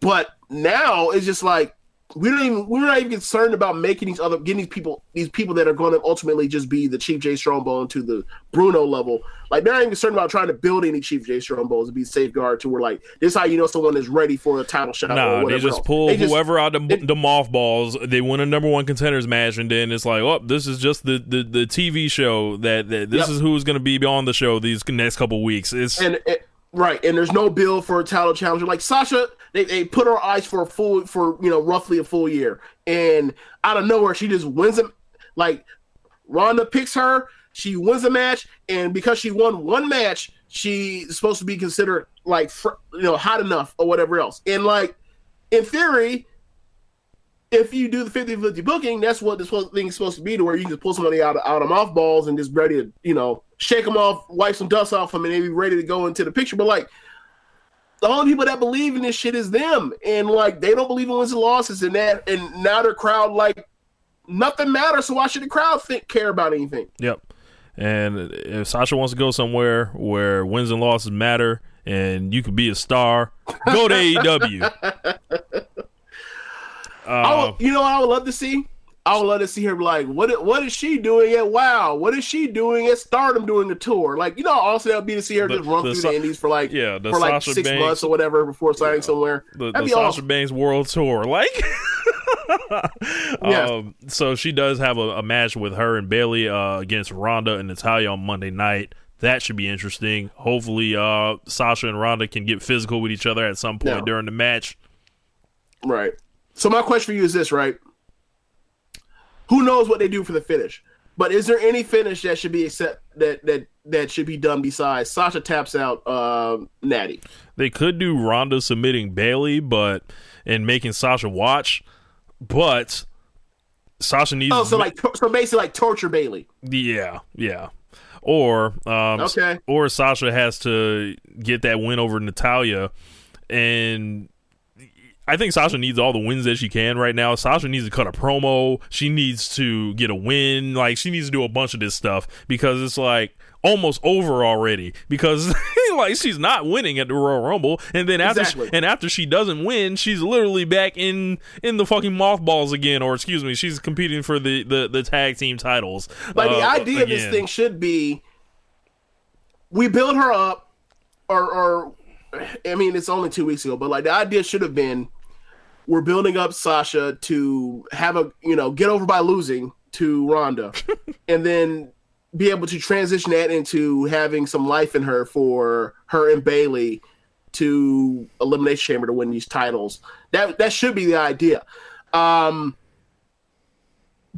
But now it's just like we don't even we're not even concerned about making these other getting these people these people that are going to ultimately just be the Chief Jay Strongbow to the Bruno level. Like they're not even concerned about trying to build any Chief Jay Strongbows to be safeguard to where like this is how you know someone is ready for a title shot. or Nah, they just else. pull They just- whoever out the, it- the mothballs. They win a number one contenders match, and then it's like, oh, this is just the the, the TV show that, that this Yep. is who's going to be on the show these next couple weeks. It's and it, right, and there's no bill for a title challenger. Like Sasha, they, they put her eyes for a full for you know roughly a full year, and out of nowhere she just wins them. Like Ronda picks her, she wins a match, and because she won one match, she's supposed to be considered like fr- you know hot enough or whatever else. And like in theory, if you do the 50-50 booking, that's what this whole thing is supposed to be to where you can pull somebody out of out of mothballs and just ready to, you know, shake them off, wipe some dust off them, and they be ready to go into the picture. But like the only people that believe in this shit is them. And like they don't believe in wins and losses and that and now their crowd like nothing matters, so why should the crowd think care about anything? Yep. And if Sasha wants to go somewhere where wins and losses matter and you could be a star, go to AEW. I Uh, would, you know what I would love to see? I would love to see her be like, what what is she doing at Wow? What is she doing at Stardom doing a tour? Like, you know, also that would be to see her The- just run the through the indies for like yeah, the for like Sasha six Banks- months or whatever before signing somewhere. the, the That'd be Sasha awesome. Banks World Tour. Like, Yeah. um, so she does have a, a match with her and Bayley uh, against Ronda and Natalya on Monday night. That should be interesting. Hopefully, uh, Sasha and Ronda can get physical with each other at some point Yeah. during the match. Right. So my question for you is this, right? Who knows what they do for the finish? But is there any finish that should be accept that that that should be done besides Sasha taps out um Nattie? They could do Ronda submitting Bayley, but and making Sasha watch, but Sasha needs. Oh, so like so basically like torture Bayley. Yeah, yeah. Or um Okay. or Sasha has to get that win over Natalya and I think Sasha needs all the wins that she can right now. Sasha needs to cut a promo. She needs to get a win. Like she needs to do a bunch of this stuff because it's like almost over already because like she's not winning at the Royal Rumble and then after Exactly. she, and after she doesn't win, she's literally back in in the fucking mothballs again or excuse me, she's competing for the the, the tag team titles. Like the uh, idea of this thing should be we build her up or or I mean it's only two weeks ago, but like the idea should have been we're building up Sasha to have a you know, get over by losing to Ronda and then be able to transition that into having some life in her for her and Bayley to elimination chamber to win these titles. That that should be the idea. Um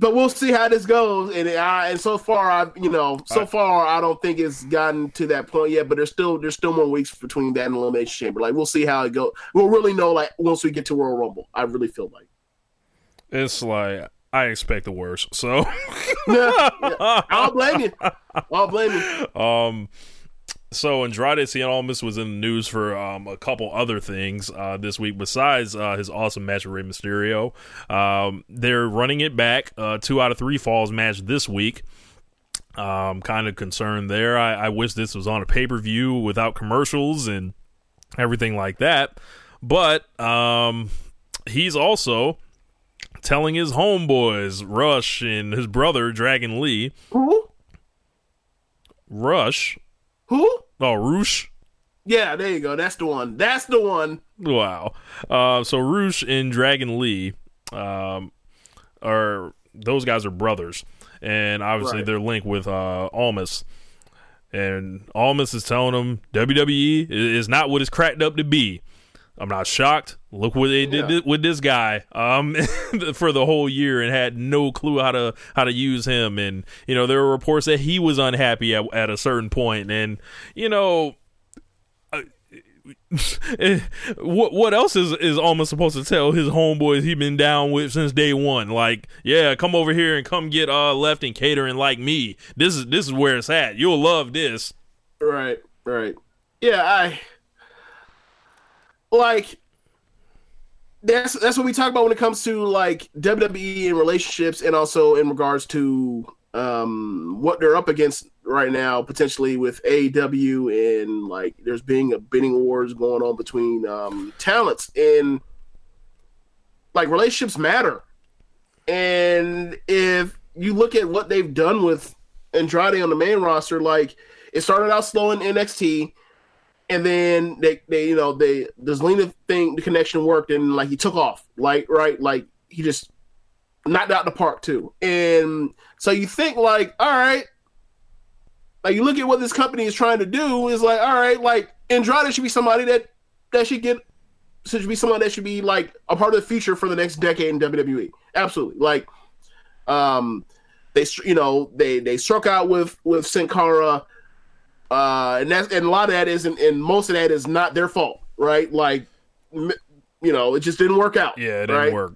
but we'll see how this goes. And I and so far, I you know, so Right. far I don't think it's gotten to that point yet. But there's still there's still more weeks between that and the elimination chamber. Like we'll see how it go. We'll really know like once we get to Royal Rumble. I really feel like. It's like I expect the worst. So Yeah, yeah. I don't blame you. I don't blame you. Um, so Andrade Cien Almas was in the news for um, a couple other things uh, this week besides uh, his awesome match with Rey Mysterio. Um, they're running it back, uh, two out of three falls match this week. Um, kind of concerned there. I, I wish this was on a pay per view without commercials and everything like that. But um, he's also telling his homeboys Rush and his brother Dragon Lee. Who? Rush. Who? Oh, Roosh. Yeah, there you go. That's the one. That's the one. Wow. Uh, so Roosh and Dragon Lee, um, are those guys are brothers, and obviously Right. they're linked with uh, Almas. And Almas is telling them WWE is not what it's cracked up to be. I'm not shocked. Look what they did Yeah. with this guy um, for the whole year and had no clue how to how to use him. And you know there were reports that he was unhappy at, at a certain point. And you know Eh, what what else is is almost supposed to tell his homeboys he been down with since day one? Like, yeah, come over here and come get uh left and catering like me. This is this is where it's at. You'll love this. Right, right. Yeah, I like that's that's what we talk about when it comes to like WWE and relationships and also in regards to um what they're up against right now potentially with AEW and like there's being a bidding wars going on between um talents and like relationships matter. And if you look at what they've done with Andrade on the main roster, like it started out slow in NXT, and then they, they you know, they the Zelina thing, the connection worked, and like he took off, like right, like he just knocked out the park too. And so you think like, all right, like you look at what this company is trying to do is like, all right, like Andrade should be somebody that that should get should be someone that should be like a part of the future for the next decade in WWE. Absolutely, like um they you know they they struck out with with Sin Cara, uh, and that's and a lot of that isn't, and most of that is not their fault, right? Like, you know, it just didn't work out. Yeah, it didn't right? work.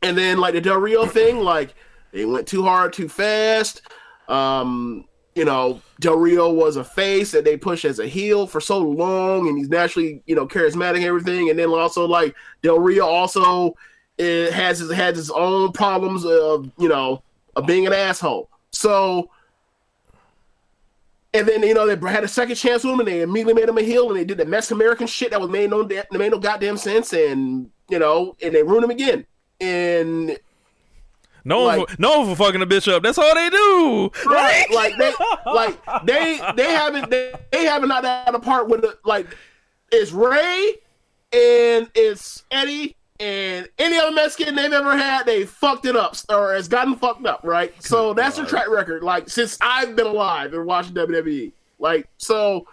And then like the Del Rio thing, like they went too hard, too fast. Um, you know, Del Rio was a face that they pushed as a heel for so long, and he's naturally, you know, charismatic and everything. And then also like Del Rio also it has his has his own problems of you know of being an asshole. So and then you know they had a second chance with him, and they immediately made him a heel, and they did the Mexican American shit that was made no da- made no goddamn sense, and you know, and they ruined him again. And No one, for, no one for fucking a bitch up. That's all they do. right, like they, like they, they haven't, they, they haven't not had a part with the like it's Rey and it's Eddie and any other Mexican they've ever had, they fucked it up or has gotten fucked up, right? So that's their track record. Like since I've been alive and watching WWE, like so.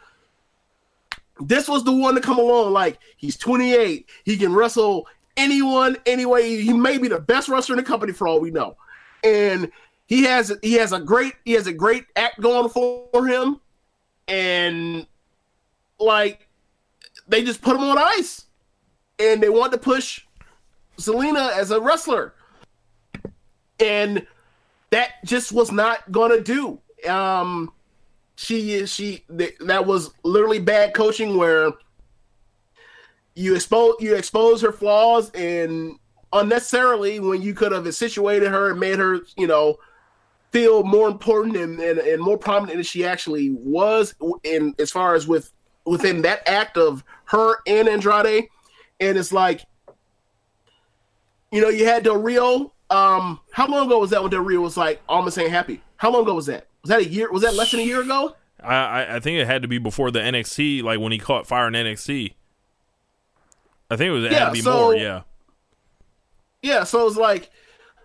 This was the one to come along. Like he's 28, he can wrestle anyone, anyway. He may be the best wrestler in the company for all we know, and he has he has a great he has a great act going for him, and like they just put him on ice, and they want to push Zelina as a wrestler, and that just was not gonna do. Um, she she th- that was literally bad coaching where you expose you expose her flaws and unnecessarily when you could have situated her and made her you know feel more important and, and, and more prominent than she actually was in as far as with within that act of her and Andrade and it's like you know you had Del Rio um how long ago was that when Del Rio was like almost ain't happy how long ago was that was that a year was that less than a year ago I, I I think it had to be before the NXT, like when he caught fire in NXT. I think it was it had Yeah, to be so- more. Yeah. Yeah, so it's like,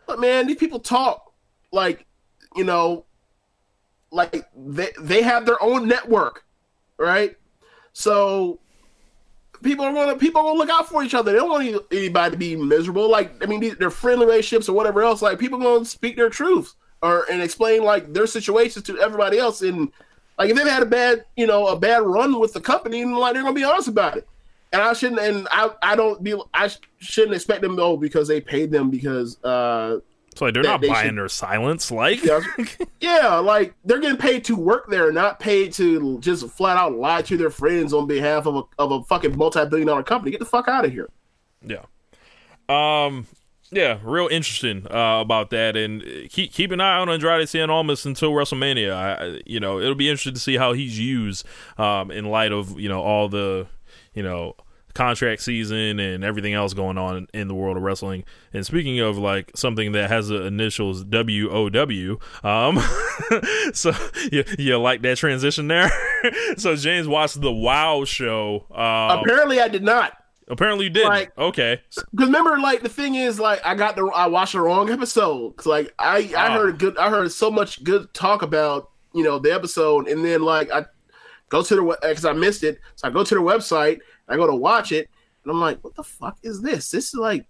but man, these people talk like, you know, like they they have their own network, right? So people are gonna people gonna look out for each other. They don't want anybody to be miserable. Like I mean, they're friendly relationships or whatever else. Like people gonna speak their truths or and explain like their situations to everybody else. And like if they've had a bad you know a bad run with the company, and like they're gonna be honest about it. And I shouldn't and I I don't be I sh- shouldn't expect them though because they paid them because uh So like they're not they buying should- their silence. Like, yeah, like they're getting paid to work there, not paid to just flat out lie to their friends on behalf of a of a fucking multi billion dollar company. Get the fuck out of here. yeah. Um, yeah, real interesting uh, about that, and uh, keep keep an eye on Andrade Cien Almas until WrestleMania. I, you know, it'll be interesting to see how he's used um, in light of you know all the you know contract season and everything else going on in the world of wrestling. And speaking of like something that has the initials W O W, um, so you you like that transition there? so James watched the Wow show. Um, Apparently, I did not. apparently you did. like- okay. Because remember, like the thing is, like I got the I watched the wrong episode. 'Cause, like I I Ah. heard good I heard so much good talk about you know the episode, and then like I go to the because I missed it, so I go to the website, I go to watch it, and I'm like, what the fuck is this? This is like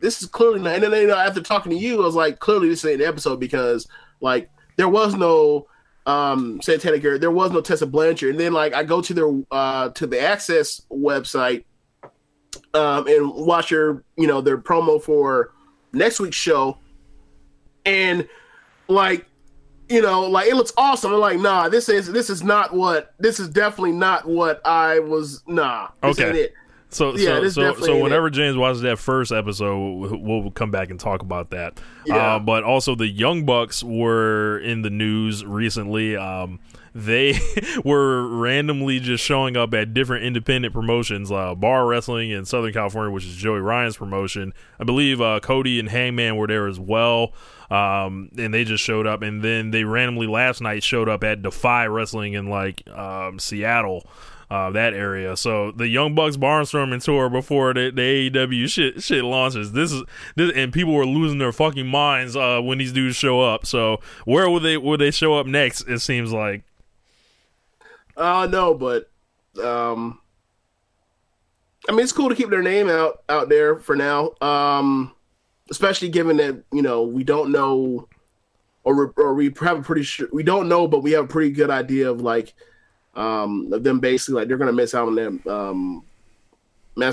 this is clearly not. And then you know, after talking to you, I was like, clearly this ain't an episode because like there was no um Santana Garrett, there was no Tessa Blanchard, and then like I go to their uh to the AXS website um, and watch your you know their promo for next week's show, and like you know like it looks awesome. I'm like, nah, this is this is not what this is definitely not what I was. Nah, Okay. So Yeah, so this so, definitely so whenever it. James watches that first episode, we'll, we'll come back and talk about that. Yeah. Uh, but also the Young Bucks were in the news recently. Um, they were randomly just showing up at different independent promotions, uh, bar wrestling in Southern California, which is Joey Ryan's promotion. I believe uh, Cody and Hangman were there as well. Um, and they just showed up, and then they randomly last night showed up at Defy Wrestling in like um, Seattle uh, that area. So the Young Bucks barnstorming tour before the, the AEW shit shit launches. This is this, and people were losing their fucking minds uh, when these dudes show up. So where will they will they show up next? It seems like Uh no, but um I mean it's cool to keep their name out out there for now. Um especially given that, you know, we don't know or or we have a pretty sure we don't know but we have a pretty good idea of like um of them basically like they're to miss out on that um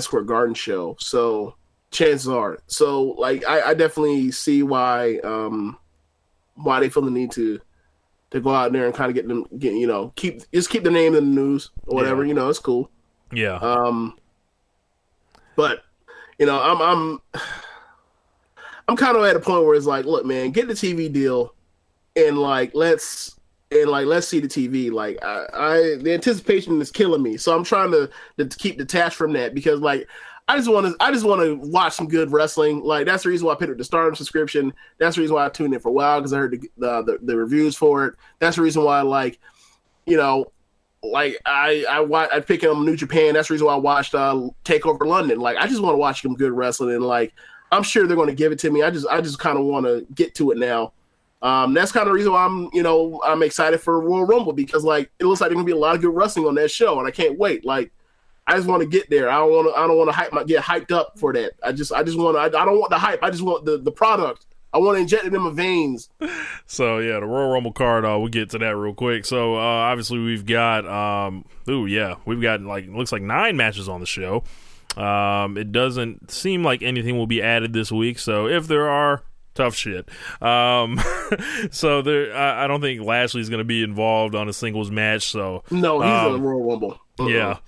Square Garden show. So chances are. So like I, I definitely see why um why they feel the need to to go out there and kind of get them get you know keep just keep the name in the news or whatever Yeah. you know it's cool yeah. um but you know i'm i'm i'm kind of at a point where it's like look man get the tv deal and like let's and like let's see the tv like i, I the anticipation is killing me so i'm trying to, to keep detached from that because like I just want to. I just want to watch some good wrestling. Like that's the reason why I picked up the Stardom subscription. That's the reason why I tuned in for a while because I heard the, the the the reviews for it. That's the reason why, like, you know, like I I I pick up New Japan. That's the reason why I watched uh, Takeover London. Like I just want to watch some good wrestling, and like I'm sure they're going to give it to me. I just I just kind of want to get to it now. Um, that's kind of the reason why I'm you know I'm excited for Royal Rumble because like it looks like there's gonna be a lot of good wrestling on that show, and I can't wait. Like I just want to get there. I don't want to. I don't want to hype my get hyped up for that. I just I just want to. I, I don't want the hype. I just want the the product. I want to inject it in my veins. So yeah, the Royal Rumble card. Uh, we'll get to that real quick. So uh, obviously we've got. Um, ooh yeah, we've got like looks like nine matches on the show. Um, it doesn't seem like anything will be added this week. So if there are, tough shit. Um, so there, I, I don't think Lashley's going to be involved on a singles match. So No, he's um, in the Royal Rumble. Uh-uh. yeah.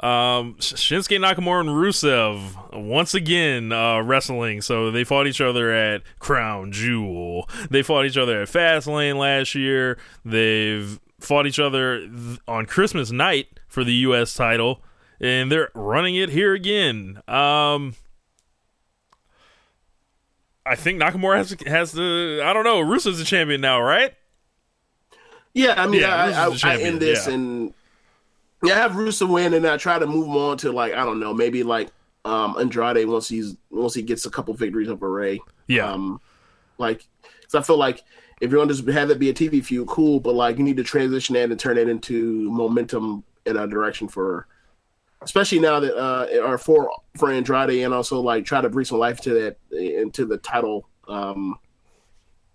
Um, Shinsuke Nakamura and Rusev once again uh, wrestling. So they fought each other at Crown Jewel. They fought each other at Fastlane last year. They've fought each other th- on Christmas night for the U.S. title, and they're running it here again. Um, I think Nakamura has has the. I don't know. Rusev's the champion now, right? Yeah, I mean, Yeah, I, I, I end this yeah. and yeah, I have Rusev win, and I try to move him on to like I don't know, maybe like um Andrade once he's once he gets a couple victories over Rey. Yeah. Um, like, because I feel like if you're going to just have it be a TV feud, cool, but like you need to transition that and turn it into momentum in a direction for especially now that uh, are for for Andrade and also like try to breathe some life to that into the title um,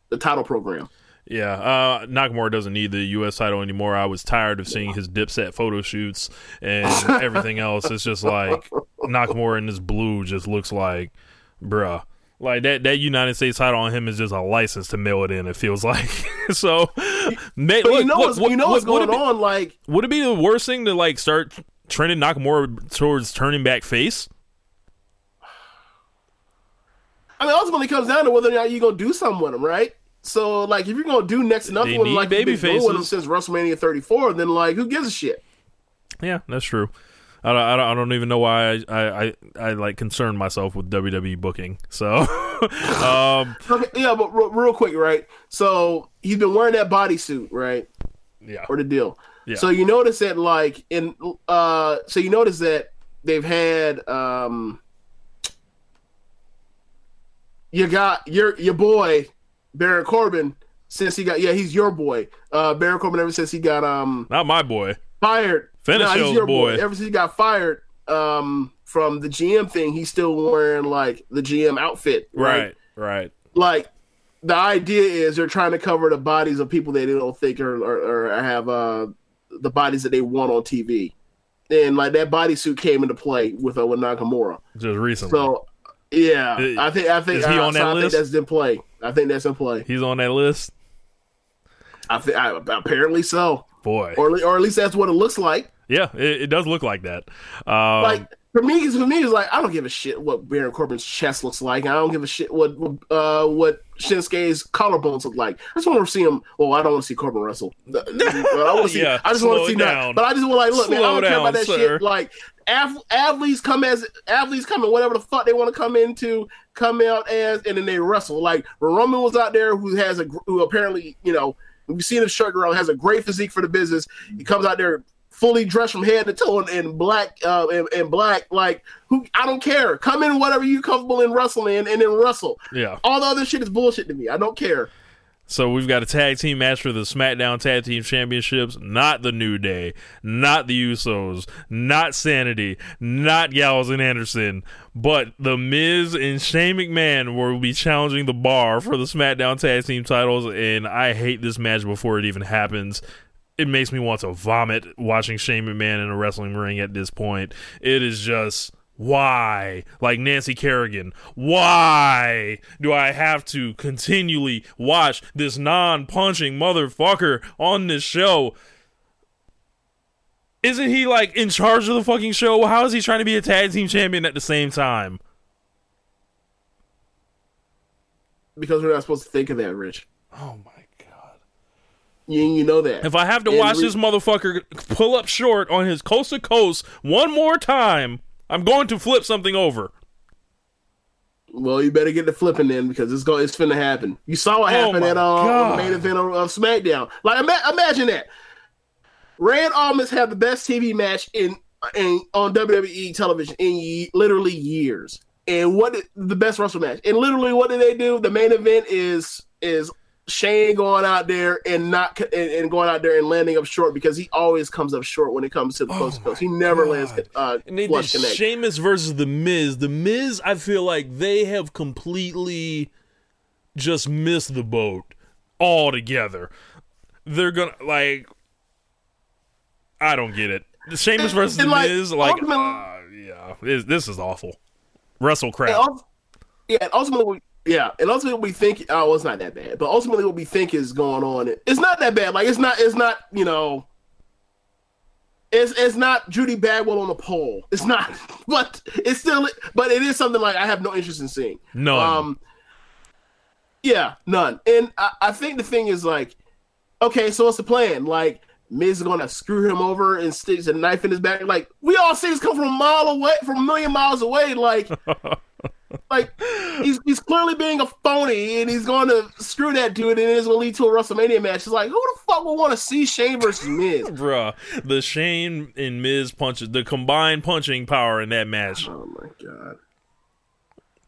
the title program. Yeah, uh, Nakamura doesn't need the U.S. title anymore. I was tired of seeing his Dipset photo shoots and everything else. It's just like Nakamura in this blue just looks like, bruh. Like that, that United States title on him is just a license to mail it in. It feels like so. But look, you know what- you know what- what's would going it be- on? Like Would it be the worst thing to like start trending Nakamura towards turning back face? I mean, ultimately, it comes down to whether or not you're gonna do something with him, right? So, like, if you're gonna do next to nothing with like baby been doing with him faces. since WrestleMania 34, then like, who gives a shit? Yeah, that's true. I don't, I don't, I don't even know why I, I, I, I like concern myself with WWE booking. So, um, Okay, yeah, but real, real quick, right? So he's been wearing that bodysuit, right? yeah, Or the deal. Yeah. So you notice that, like, in uh, so you notice that they've had um, you got your your boy Baron Corbin since he got yeah he's your boy uh Baron Corbin ever since he got um not my boy. fired. Finish Nah, he's your boy. Ever since he got fired um from the GM thing, he's still wearing like the GM outfit, Right, right. like the idea is they're trying to cover the bodies of people that they don't think are or, or have uh the bodies that they want on TV, and like that bodysuit came into play with uh, with Nakamura. Just recently, So yeah, Uh, I think I think is he uh, on so that I list? think that's in play. I think that's a play. he's on that list. I think I, apparently so, Boy, or or at least that's what it looks like. yeah, it, it does look like that. Um, like for me, for me, it's like I don't give a shit what Baron Corbin's chest looks like. I don't give a shit what uh what Shinsuke's collarbones look like. I just want to see him. Well, I don't want to see Corbin wrestle. I want to see. Yeah, I just want to see that. But I just want like look, man. I don't care about that sir. shit. Like av- athletes come as athletes come in whatever the fuck they want to come into, come out as, and then they wrestle. Like Roman was out there, who has a who apparently you know we've seen him shirt girl has a great physique for the business. He comes out there fully dressed from head to toe in, in black uh in, in black like who I don't care. Come in whatever you comfortable in wrestling and then wrestle. yeah. All the other shit is bullshit to me. I don't care. So we've got a tag team match for the SmackDown Tag Team Championships. Not the New Day, not the Usos, not Sanity, not Gallows and Anderson, but the Miz and Shane McMahon will be challenging the Bar for the SmackDown Tag Team titles. And I hate this match before it even happens. It makes me want to vomit watching Shane McMahon in a wrestling ring at this point. It is just why like nancy kerrigan why do i have to continually watch this non-punching motherfucker on this show isn't he like in charge of the fucking show how is he trying to be a tag team champion at the same time Because we're not supposed to think of that, Rich. oh my You, you know that. if i have to And watch re- this motherfucker pull up short on his coast to coast one more time i'm going to flip something over Well, you better get the flipping then because it's going it's finna happen. You saw what Oh happened at uh, the main event of, SmackDown. Like ima- imagine that. Rey and Almas have the best TV match in in on WWE television in ye- literally years. And what did, the best wrestle match? And literally, what did they do? The main event is is Shane going out there and not and, and going out there and landing up short because he always comes up short when it comes to the close to close. He never lands uh, Oh And they flush connect. Sheamus versus The Miz. The Miz, I feel like they have completely just missed the boat altogether. They're gonna like, I don't get it. The Sheamus versus The and, like, Miz, like, uh, yeah, this, this is awful. Wrestle And crap. yeah, ultimately, yeah, and ultimately, we think, oh, well, it's not that bad. But ultimately, what we think is going on, it's not that bad. Like, it's not, it's not, you know, it's it's not Judy Bagwell on a pole. It's not, but it's still, but it is something like I have no interest in seeing. No. Um, yeah, none. And I, I think the thing is like, okay, so what's the plan? Like, Miz is gonna screw him over and sticks a knife in his back. Like, we all see this come from a mile away, from a million miles away. Like, like he's he's clearly being a phony, and he's going to screw that dude, and it's gonna lead to a WrestleMania match. It's like, who the fuck would want to see Shane versus Miz? Bruh, the Shane and Miz punches, the combined punching power in that match. Oh my god.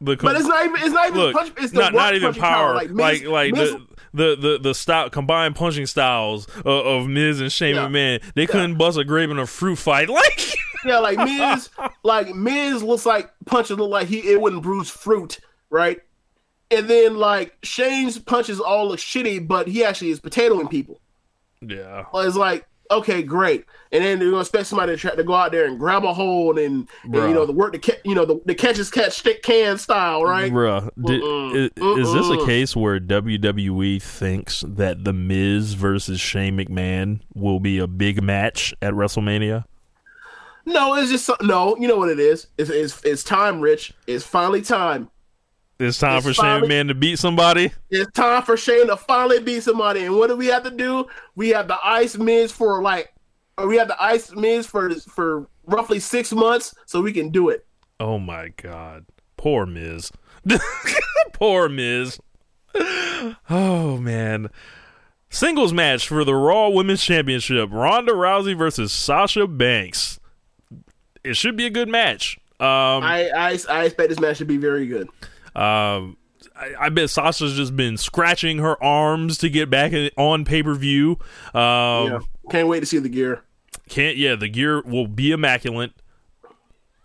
The com- But it's not even it's not even look, punch. It's the not not even punching power, Like, like Miz- like Miz- the, the the the style combined punching styles of, of Miz and Shane Yeah. McMahon. They couldn't bust a grape in a fruit fight. Like yeah, like Miz, like Miz looks like punches look like he it wouldn't bruise fruit, right? And then like Shane's punches all look shitty, but he actually is potatoing people. Yeah. It's like okay, great. And then they're gonna expect somebody to try to go out there and grab a hold and, and you know the work the ca- you know the, the catch as catch stick can style, right? Bruh, di- Mm-mm. i- is this a case where WWE thinks that The Miz versus Shane McMahon will be a big match at WrestleMania? No, it's just so- no. You know what it is? It's it's, it's time, Rich. It's finally time. It's time It's for Shane Man to beat somebody. It's time for Shane to finally beat somebody. And what do we have to do? We have the ice Miz for like, or we have the ice Miz for for roughly six months, so we can do it. Oh my god. Poor Miz. Poor Miz. Oh man. Singles match for the Raw Women's Championship. Ronda Rousey versus Sasha Banks. It should be a good match. Um I, I I expect this match to be very good. Um, I, I bet Sasha's just been scratching her arms to get back in, on pay per view. Um, yeah, can't wait to see the gear. Can't yeah, the gear will be immaculate.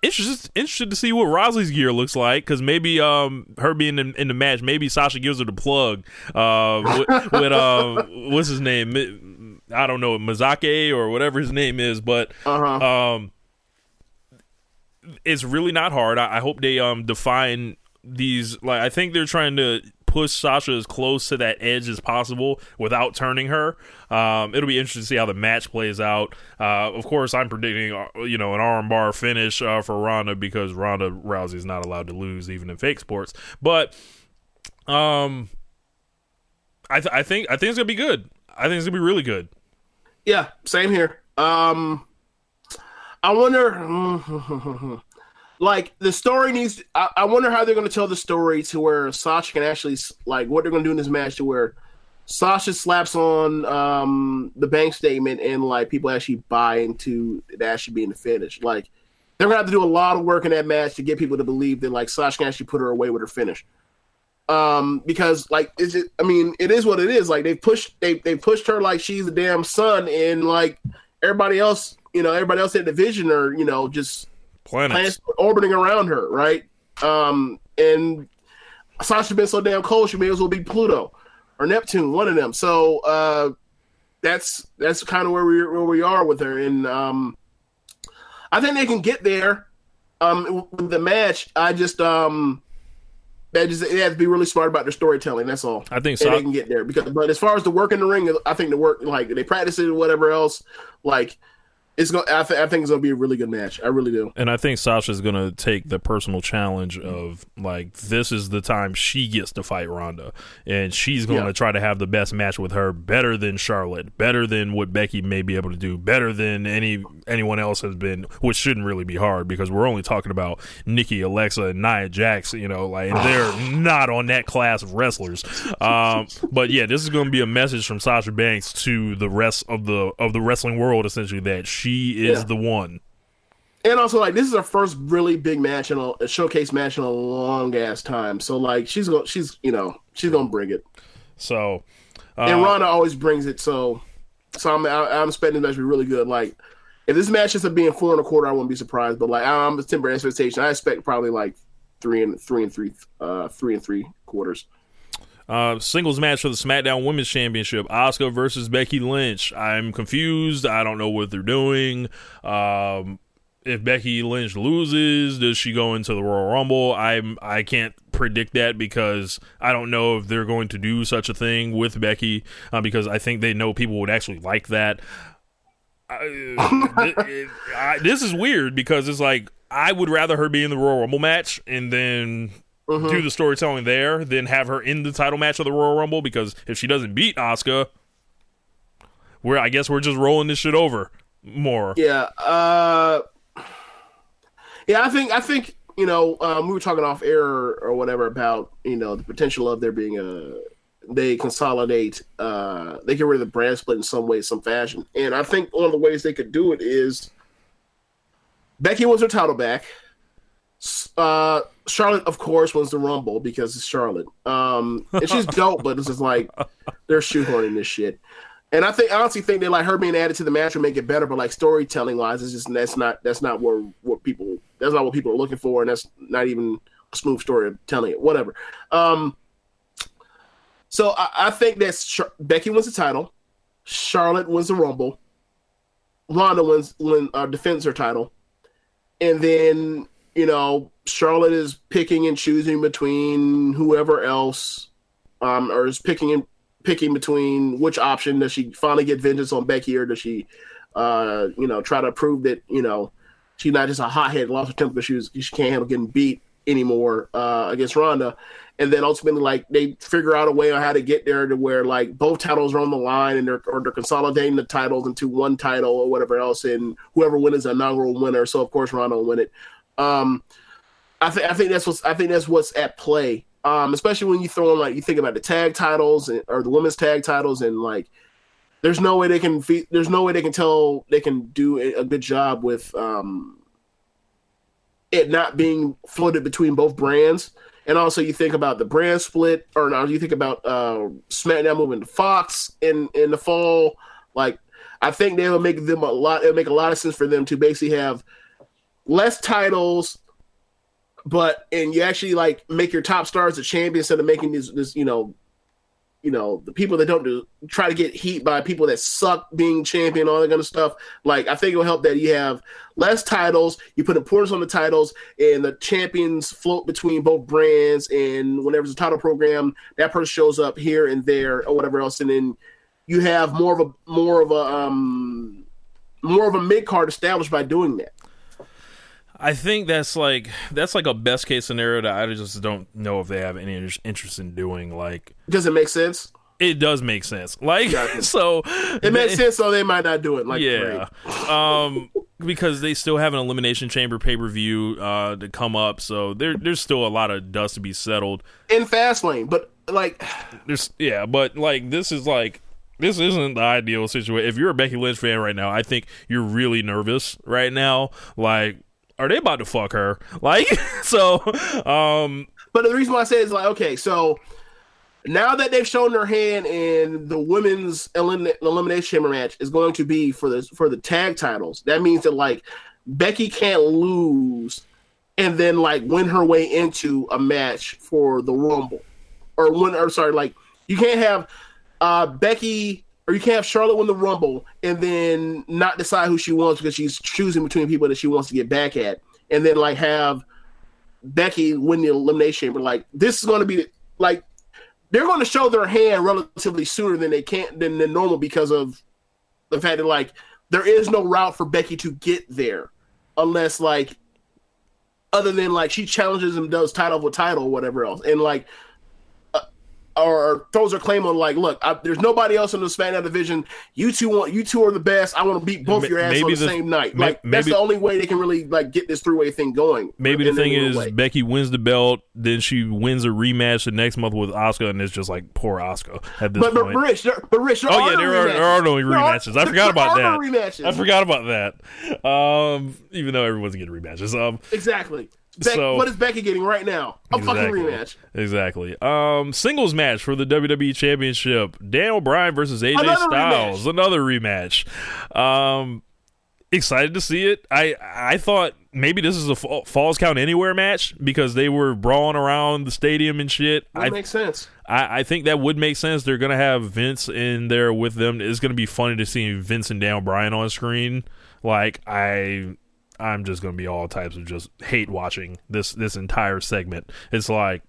Interested, interested to see what Rousey's gear looks like because maybe um her being in, in the match, maybe Sasha gives her the plug. Uh, with, with uh, what's his name? I don't know, Mazake or whatever his name is, but Uh-huh. um, it's really not hard. I, I hope they um define these. Like I think they're trying to push Sasha as close to that edge as possible without turning her. Um, it'll be interesting to see how the match plays out. Uh, of course, I'm predicting uh, you know an armbar finish uh, for Ronda because Ronda Rousey is not allowed to lose even in fake sports. But um, I th- I think I think it's gonna be good. I think it's gonna be really good. Yeah, same here. Um, I wonder, like the story needs. I, I wonder how they're going to tell the story to where Sasha can actually like what they're going to do in this match to where Sasha slaps on um the bank statement and like people actually buy into it actually being the finish. Like they're gonna have to do a lot of work in that match to get people to believe that like Sasha can actually put her away with her finish um because like is it i mean it is what it is like they pushed they they pushed her like she's a damn son and like everybody else you know everybody else in the division are you know just Planets. planets orbiting around her right um and sasha been so damn cold she may as well be pluto or neptune one of them so uh that's that's kind of where we where we are with her and um i think they can get there um with the match i just um they just they have to be really smart about their storytelling. That's all. I think and they can get there because. But as far as the work in the ring, I think the work like they practice it or whatever else. Like it's going. I, th- I think it's gonna be a really good match. I really do. And I think Sasha's gonna take the personal challenge of like this is the time she gets to fight Ronda, and she's gonna Yeah. try to have the best match with her, better than Charlotte, better than what Becky may be able to do, better than any anyone else has been, which shouldn't really be hard because we're only talking about Nikki, Alexa, and Nia Jax, you know, like they're not on that class of wrestlers. Um, but yeah, this is gonna be a message from Sasha Banks to the rest of the of the wrestling world, essentially that she is Yeah. the one. And also, like this is her first really big match in a, showcase match in a long ass time. So like she's going, she's you know she's gonna bring it. So, uh, and Ronda always brings it. So so I'm I, I'm expecting this match to be really good. Like if this match ends up being four and a quarter, I wouldn't be surprised. But like I'm a temporary expectation. I expect probably like three and three and three uh three and three quarters. Uh, singles match for the SmackDown Women's Championship: Asuka versus Becky Lynch. I'm confused. I don't know what they're doing. Um, if Becky Lynch loses, does she go into the Royal Rumble? I'm I can't predict that because I don't know if they're going to do such a thing with Becky uh, because I think they know people would actually like that. I, it- I- this is weird because it's like I would rather her be in the Royal Rumble match and then do the storytelling there then have her in the title match of the Royal Rumble because if she doesn't beat Asuka, we're I guess we're just rolling this shit over more. Yeah. Uh, yeah, I think I think you know um, we were talking off air or whatever about you know the potential of there being a they consolidate uh they get rid of the brand split in some way some fashion and i think one of the ways they could do it is becky wants her title back uh charlotte of course wins the rumble because it's charlotte um and she's dope but it's just like they're shoehorning this shit And I think I honestly think that like her being added to the match will make it better, but like storytelling wise, it's just that's not that's not what what people that's not what people are looking for, and that's not even a smooth story of telling it. Whatever. Um, so I, I think that Char- Becky wins the title, Charlotte wins the Rumble, Ronda wins win uh, defends her title, and then you know Charlotte is picking and choosing between whoever else, um, or is picking and picking between which option does she finally get vengeance on Becky or does she, uh, you know, try to prove that you know she's not just a hothead, lost her temper she was she can't handle getting beat anymore uh, against Ronda, and then ultimately like they figure out a way on how to get there to where like both titles are on the line and they're or they're consolidating the titles into one title or whatever else, and whoever wins is inaugural winner. So of course Ronda will win it. Um, I think I think that's what's I think that's what's at play. Um, especially when you throw in like you think about the tag titles and, or the women's tag titles and like there's no way they can fe- there's no way they can tell they can do a, good job with um it not being floated between both brands. And also, you think about the brand split, or now you think about uh, SmackDown moving to Fox in in the fall. Like, I think they will make them a lot. It'll make a lot of sense for them to basically have less titles, but and you actually like make your top stars the champion instead of making these this you know you know the people that don't do try to get heat by people that suck being champion all that kind of stuff. Like i think it'll help that you have less titles you put importance on the titles and the champions float between both brands and whenever there's a title program that person shows up here and there or whatever else and then you have more of a more of a um more of a mid card established by doing that I think that's like that's like a best case scenario that I just don't know if they have any interest in doing. Like, does it make sense? It does make sense. Like, Yeah. so it makes sense so they might not do it like yeah, um, because they still have an elimination chamber pay per view uh to come up, so there there's still a lot of dust to be settled. in Fastlane, but like There's yeah, but like this is like this isn't the ideal situation. If you're a Becky Lynch fan right now, I think you're really nervous right now. Like, are they about to fuck her? Like, so um But the reason why I say is like, okay, so now that they've shown their hand in the women's elim- elimination chamber match is going to be for the for the tag titles. That means that like Becky can't lose and then like win her way into a match for the Rumble, or win or sorry, like you can't have uh Becky or you can't have Charlotte win the Rumble and then not decide who she wants because she's choosing between people that she wants to get back at, and then like have Becky win the elimination chamber. Like this is going to be like they're going to show their hand relatively sooner than they can than, than normal because of the fact that like there is no route for Becky to get there unless like other than like she challenges and does title for title or whatever else and like or throws her claim on like look I, there's nobody else in the SmackDown division you two want you two are the best I want to beat both your ass maybe on the, the- same night like that's the only way they can really like get this three way thing going Maybe the thing is way. Becky wins the belt, then she wins a rematch the next month with Asuka, and it's just like poor Asuka at this but, but. Rich, there, but Rich, there oh yeah, no there are, there are no rematches. Are- I forgot there about that. no rematches. I forgot about that. Um, even though everyone's getting rematches. Um, Exactly. Beck, So- what is Becky getting right now? A fucking rematch. Exactly. Um, singles match for the WWE Championship: Daniel Bryan versus AJ Another Styles. Another rematch. Um, excited to see it. I I thought maybe this is a fa- falls count anywhere match because they were brawling around the stadium and shit. That I makes sense. I, I think that would make sense. They're gonna have Vince in there with them. It's gonna be funny to see Vince and Daniel Bryan on screen. Like I, I'm just gonna be all types of just hate watching this this entire segment. It's like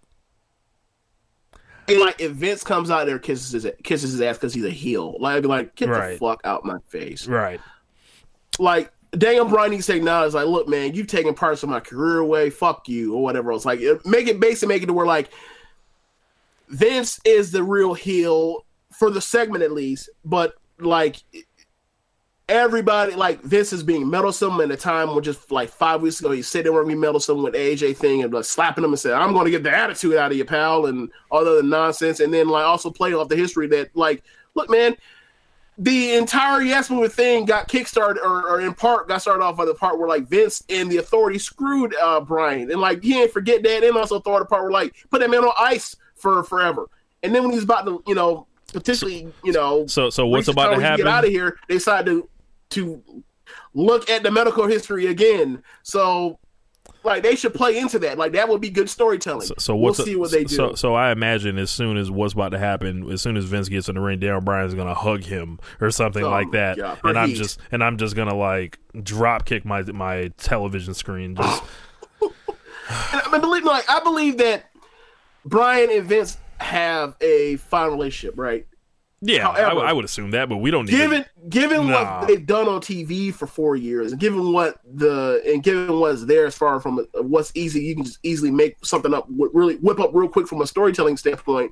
And like if Vince comes out there kisses his kisses his ass because he's a heel, like I'd be like, get the fuck out my face. right, Like Daniel Bryan needs to is like, look, man, you've taken parts of my career away. Fuck you or whatever else. Like make it basically make it to where like Vince is the real heel for the segment at least, but like everybody like Vince is being meddlesome at a time where just like five weeks ago he said they gonna be meddlesome with AJ thing and like slapping him and said, I'm gonna get the attitude out of you, pal, and all the other nonsense, and then like also play off the history that like, look, man, the entire Yes Movement thing got kickstarted or, or in part got started off by the part where like Vince and the authority screwed uh Bryan and like he ain't forget that and also thought the part where like put that man on ice for forever. And then when he's about to, you know, potentially, you know. So so what's about to time where you happen? Get out of here. They decide to to look at the medical history again. So, like, they should play into that. Like, that would be good storytelling. So, so what's we'll see what they do. So, so I imagine as soon as what's about to happen, as soon as Vince gets in the ring, Daniel Bryan's gonna hug him or something Oh like that, for and I'm just and I'm just gonna like drop kick my my television screen. Just And I believe, like, I believe that Bryan and Vince have a fine relationship, right? Yeah, I, However, I would assume that, but we don't need. given given Nah. what they've done on TV for four years, and given what the and given what's there as far from what's easy, you can just easily make something up, really whip up real quick from a storytelling standpoint.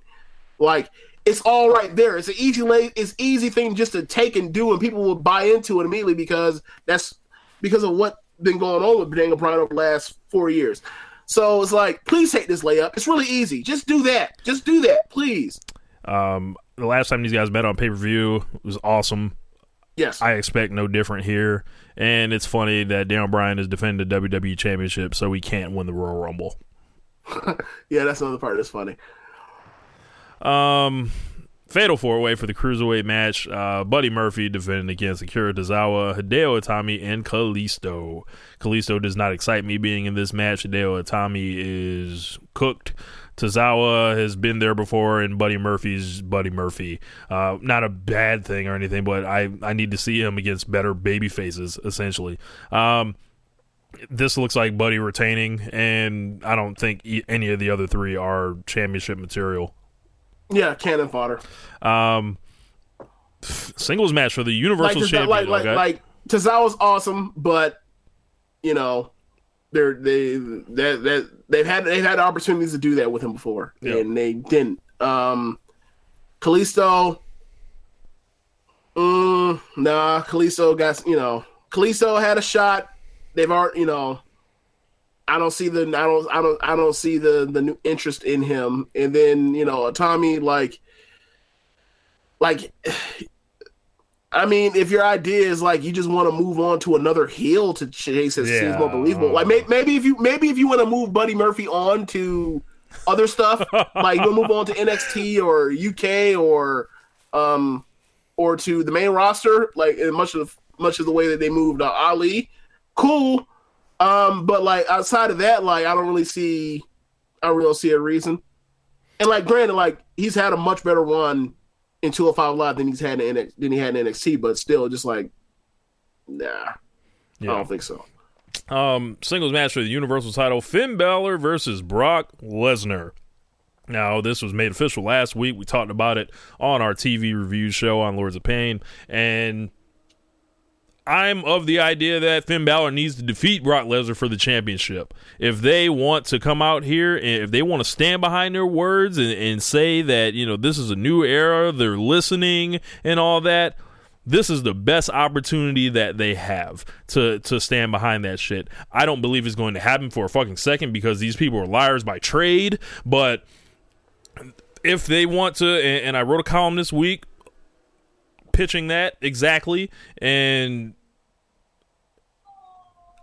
Like it's all right there. It's an easy lay, it's easy thing just to take and do, and people will buy into it immediately because that's because of what been going on with Daniel Bryan over the last four years. So it's like, please take this layup. It's really easy. Just do that. Just do that, please. Um, the last time these guys met on pay per view was awesome. Yes. I expect no different here, and it's funny that Daniel Bryan is defending the WWE Championship, so he can't win the Royal Rumble. yeah, that's another part that's funny. Um, fatal four way for the cruiserweight match. Uh, Buddy Murphy defending against Akira Tozawa, Hideo Itami, and Kalisto. Kalisto does not excite me being in this match. Hideo Itami is cooked. Tozawa has been there before, and Buddy Murphy's Buddy Murphy. Uh, not a bad thing or anything, but I, I need to see him against better baby faces, essentially. Um, this looks like Buddy retaining, and I don't think any of the other three are championship material. Yeah, cannon fodder. Um, singles match for the Universal like, Champion. like, like, okay? like Tozawa's awesome, but you know, they're they that that they've had they've had opportunities to do that with him before, Yeah. and they didn't. Um, Kalisto, mm, nah, Kalisto got you know, Kalisto had a shot. They've already you know. I don't see the I don't I don't I don't see the the new interest in him. And then you know Tommy like like I mean, if your idea is like you just want to move on to another heel to chase seems Yeah. more believable. Like may, maybe if you maybe if you want to move Buddy Murphy on to other stuff, like you want to move on to NXT or UK or um or to the main roster, like in much of much of the way that they moved uh, Ali, cool. Um, but like outside of that, like I don't really see, I don't really see a reason. And like, granted, like he's had a much better run in 205 Live than he's had in NXT, than he had in NXT, but still, just like, nah, I don't think so. Um, singles match for the Universal title: Finn Balor versus Brock Lesnar. Now, this was made official last week. We talked about it on our TV review show on Lords of Pain, and I'm of the idea that Finn Balor needs to defeat Brock Lesnar for the championship. If they want to come out here and if they want to stand behind their words and, and say that, you know, this is a new era, they're listening and all that, this is the best opportunity that they have to to stand behind that shit. I don't believe it's going to happen for a fucking second because these people are liars by trade, but if they want to and, and I wrote a column this week pitching that exactly and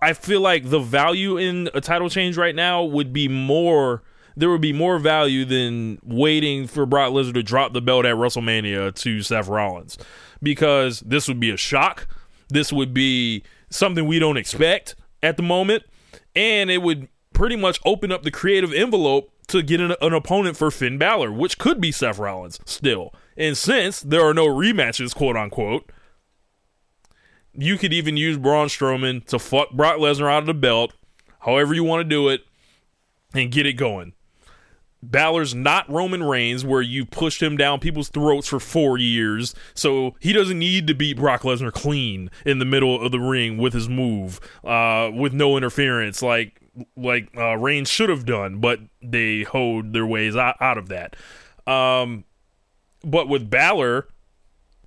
I feel like the value in a title change right now would be more there would be more value than waiting for Brock Lesnar to drop the belt at WrestleMania to Seth Rollins because this would be a shock. This would be something we don't expect at the moment and it would pretty much open up the creative envelope to get an, an opponent for Finn Balor, which could be Seth Rollins still. And since there are no rematches, quote unquote, you could even use Braun Strowman to fuck Brock Lesnar out of the belt, however you want to do it, and get it going. Balor's not Roman Reigns, where you pushed him down people's throats for four years, so he doesn't need to beat Brock Lesnar clean in the middle of the ring with his move, uh, with no interference, like like uh, Reigns should have done, but they hoed their ways out, out of that. Um, but with Balor,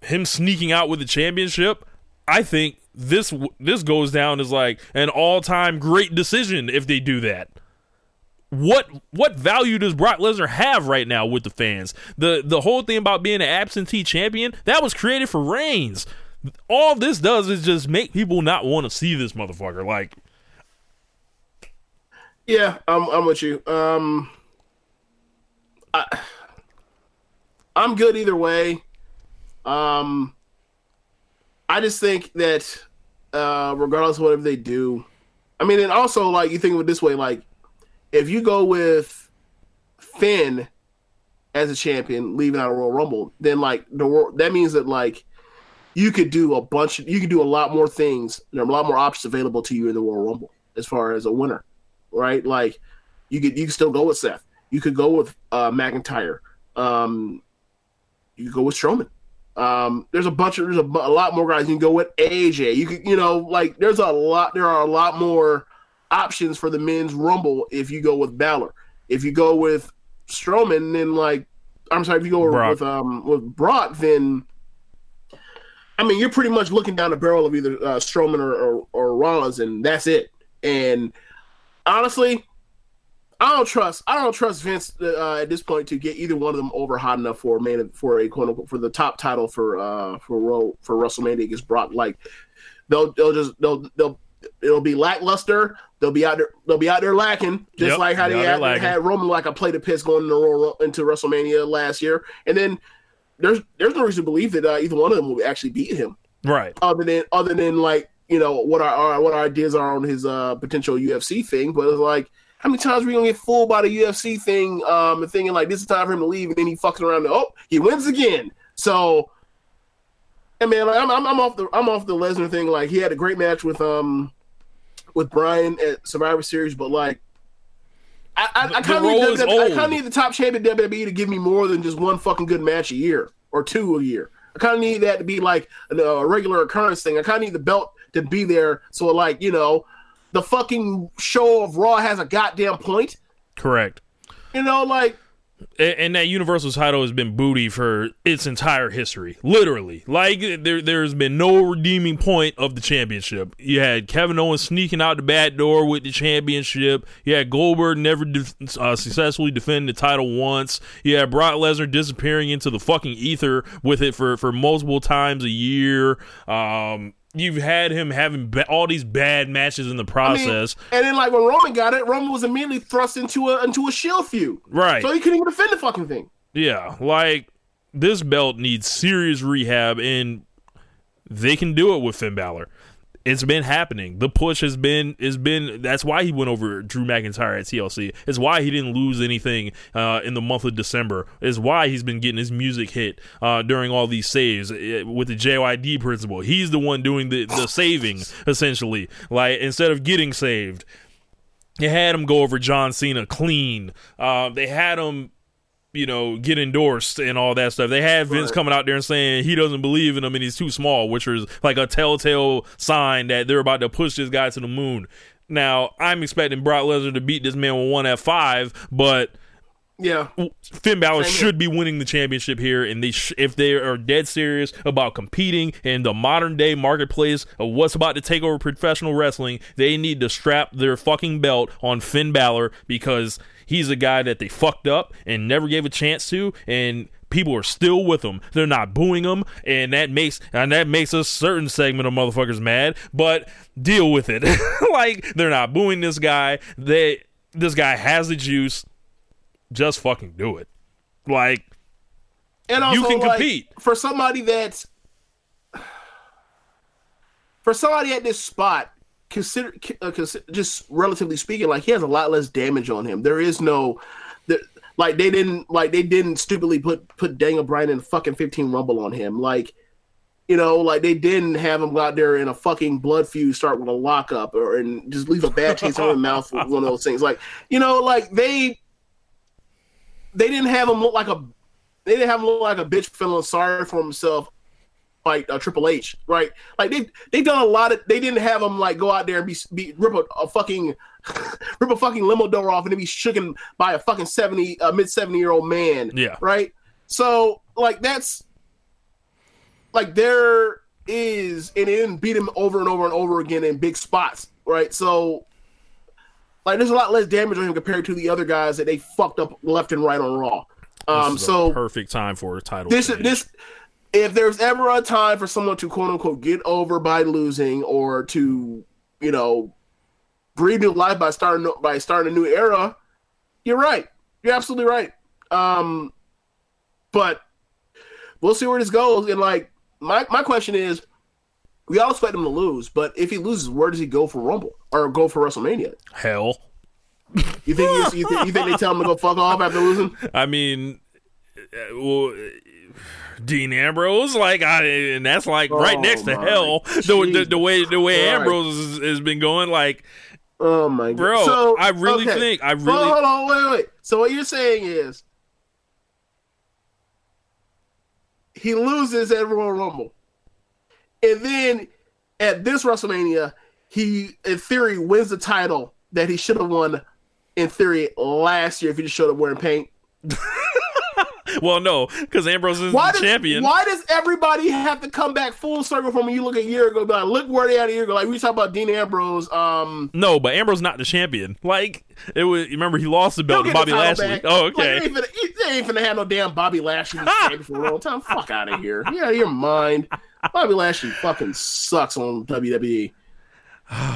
him sneaking out with the championship, I think this this goes down as like an all time great decision if they do that. What what value does Brock Lesnar have right now with the fans? The the whole thing about being an absentee champion that was created for Reigns. All this does is just make people not want to see this motherfucker. Like, Yeah, I'm I'm with you. Um, I I'm good either way. Um, I just think that uh, regardless of whatever they do, I mean, and also like you think of it this way, like if you go with Finn as a champion, leaving out a Royal Rumble, then like the that means that like you could do a bunch, of, you could do a lot more things. There are a lot more options available to you in the Royal Rumble as far as a winner, right? Like you could you could still go with Seth, you could go with uh, McIntyre, um, you could go with Strowman. Um, there's a bunch of there's a, a lot more guys you can go with AJ. You could you know like there's a lot there are a lot more options for the men's rumble if you go with Balor. If you go with Strowman, then like I'm sorry, if you go Brock. with um with Brock, then I mean you're pretty much looking down the barrel of either uh, Strowman or, or or Rollins, and that's it. And honestly, I don't trust I don't trust Vince uh, at this point to get either one of them over hot enough for man for a quote unquote for the top title for uh for Ro, for WrestleMania against Brock. Like they'll they'll just they'll they'll it'll be lackluster. They'll be out there they'll be out there lacking, just Yep, like how they had, had Roman like a plate of piss going into, into WrestleMania last year, and then there's there's no reason to believe that uh, either one of them will actually beat him Right. other than other than like you know what our, our what our ideas are on his uh potential UFC thing, but it's like how many times are we gonna get fooled by the UFC thing, um, and thinking like this is time for him to leave, and then he fucking around. And, oh, he wins again. So, and man, like, I'm, I'm I'm off the I'm off the Lesnar thing. Like he had a great match with um with Bryan at Survivor Series, but like. I, I, I kind of need, WWE I kind of need the top champion WWE to give me more than just one fucking good match a year or two a year. I kind of need that to be like a, a regular occurrence thing. I kind of need the belt to be there so like you know the fucking show of Raw has a goddamn point. Correct. You know, like and that universal title has been booty for its entire history literally. Like there there's been no redeeming point of the championship. You had kevin owens sneaking out the back door with the championship. You had goldberg never de- uh, successfully defend the title once. You had brock lesnar disappearing into the fucking ether with it for for multiple times a year. Um You've had him having ba- all these bad matches in the I mean, process, and then like when Roman got it, Roman was immediately thrust into a into a shield feud, right? so he couldn't even defend the fucking thing. Yeah, like this belt needs serious rehab, and they can do it with Finn Balor. It's been happening. The push has been has been. That's why he went over Drew McIntyre at TLC. It's why he didn't lose anything uh, in the month of December. It's why he's been getting his music hit uh, during all these saves uh, with the JYD principle. He's the one doing the the saving essentially. Like instead of getting saved, they had him go over John Cena clean. Uh, they had him you know, get endorsed and all that stuff. They had Vince Right. coming out there and saying he doesn't believe in him and he's too small, which is like a telltale sign that they're about to push this guy to the moon. Now, I'm expecting Brock Lesnar to beat this man with one F5, but Yeah, Finn Balor Same here. should be winning the championship here, and they sh- if they are dead serious about competing in the modern day marketplace of what's about to take over professional wrestling, they need to strap their fucking belt on Finn Balor because he's a guy that they fucked up and never gave a chance to, and people are still with him. They're not booing him, and that makes and that makes a certain segment of motherfuckers mad. But deal with it. like they're not booing this guy. They this guy has the juice just fucking do it. Like and also You can like, compete. for somebody that's for somebody at this spot. Consider, uh, just relatively speaking, like he has a lot less damage on him. There is no, there, like they didn't like they didn't stupidly put put Daniel Bryan in a fucking fifteen rumble on him. Like you know, like they didn't have him go out there in a fucking blood feud, start with a lockup, or and just leave a bad taste in his mouth with one of those things. Like you know, like they they didn't have him look like a they didn't have him look like a bitch feeling sorry for himself like uh, Triple H, right? Like they they done a lot of they didn't have him like go out there and be, be rip a, a fucking rip a fucking limo door off and then be shooken by a fucking seventy uh, mid seventy year old man, Yeah. right? So like that's like there is and didn't beat him over and over and over again in big spots, right? So like there's a lot less damage on him compared to the other guys that they fucked up left and right on Raw. Um, so a perfect time for a title. this change. this if there's ever a time for someone to quote unquote get over by losing or to you know breathe new life by starting by starting a new era, you're right. You're absolutely right. Um, but we'll see where this goes. And like my my question is, we all expect him to lose, but if he loses, where does he go for Rumble or go for WrestleMania? Hell. You think he's, you, think, you think they tell him to go fuck off after losing? I mean, uh, well, Dean Ambrose, like, I, and that's like right Oh, next to hell. The, the, the way the way Christ. Ambrose has, has been going, like, Oh my god, Bro, So, I really okay. think- I really- on, hold on, wait, wait. So what you're saying is he loses at Royal Rumble, and then at this WrestleMania, he in theory wins the title that he should have won in theory last year if he just showed up wearing paint. well, no, because Ambrose is Why the does, champion. Why does everybody have to come back full circle from when you look a year ago? Like, look where they at a year ago. Like we talk about Dean Ambrose. Um, No, but Ambrose not the champion. Like it was. Remember, he lost the belt to Bobby Lashley. back. Oh, Like, okay. they, ain't finna, they ain't finna have no damn Bobby Lashley for a long time. Fuck out of here. Yeah, your mind. Bobby Lashley fucking sucks on WWE.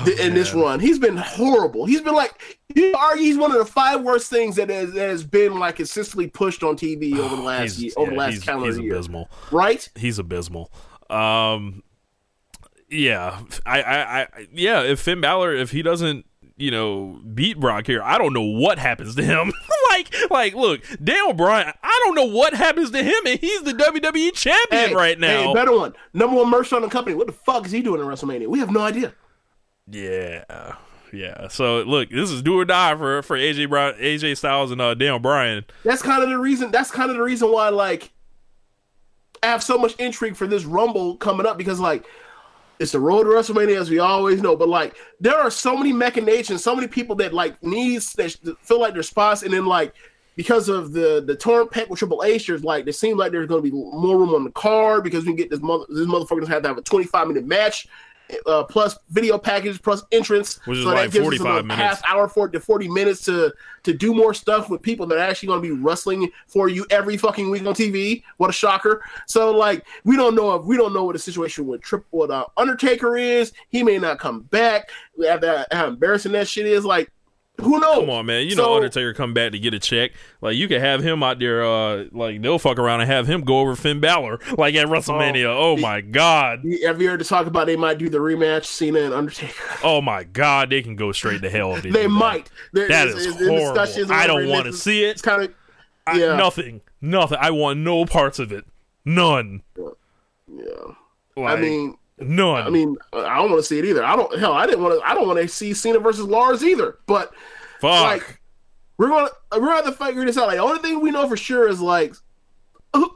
Th- in this run, he's been horrible. He's been like you argue he's one of the five worst things that has, that has been like consistently pushed on TV over the last year, over the last he's, calendar he's year. abysmal. Right? He's abysmal. Um, yeah, I, I, I, yeah. If Finn Balor, if he doesn't, you know, beat Brock here, I don't know what happens to him. like, like, look, Daniel Bryan, I don't know what happens to him, and he's the WWE champion Hey, right now. Hey, better one. Number one merch on the company. What the fuck is he doing in WrestleMania? We have no idea. Yeah, yeah. So look, this is do or die for for AJ Brown, AJ Styles, and uh, Daniel Bryan. That's kind of the reason. That's kind of the reason why, like, I have so much intrigue for this Rumble coming up because, like, it's the road to WrestleMania, as we always know. But like, there are so many machinations, so many people that like needs that feel like their spots, and then like because of the the torn pec with Triple H, there's like it seems like there's going to be more room on the card because we get this mother this motherfuckers have to have a 25 minute match. Uh, plus video package plus entrance, Which is so like that gives us 45 minutes. half hour for to 40 minutes to to do more stuff with people that are actually going to be wrestling for you every fucking week on TV. What a shocker! So like we don't know if we don't know what the situation with Trip what uh, Undertaker is. He may not come back. We have that how embarrassing that shit is. Like who knows? Come on, man. You know Undertaker come back to get a check. Like you could have him out there. Uh, like they'll fuck around and have him go over Finn Balor, like at WrestleMania. Oh, my god. Have you heard to talk about they might do the rematch Cena and Undertaker? Oh my god. They can go straight to hell. They They might. There- That it's- is horrible. I don't want to see it. It's kind of I- yeah. nothing. Nothing. I want no parts of it. None. yeah. Like, I mean, none. I mean, I don't want to see it either. I don't. Hell, I didn't want to. I don't want to see Cena versus Lars either. But fuck. like, we're gonna we're gonna have to figure this out. Like, the only thing we know for sure is like, who,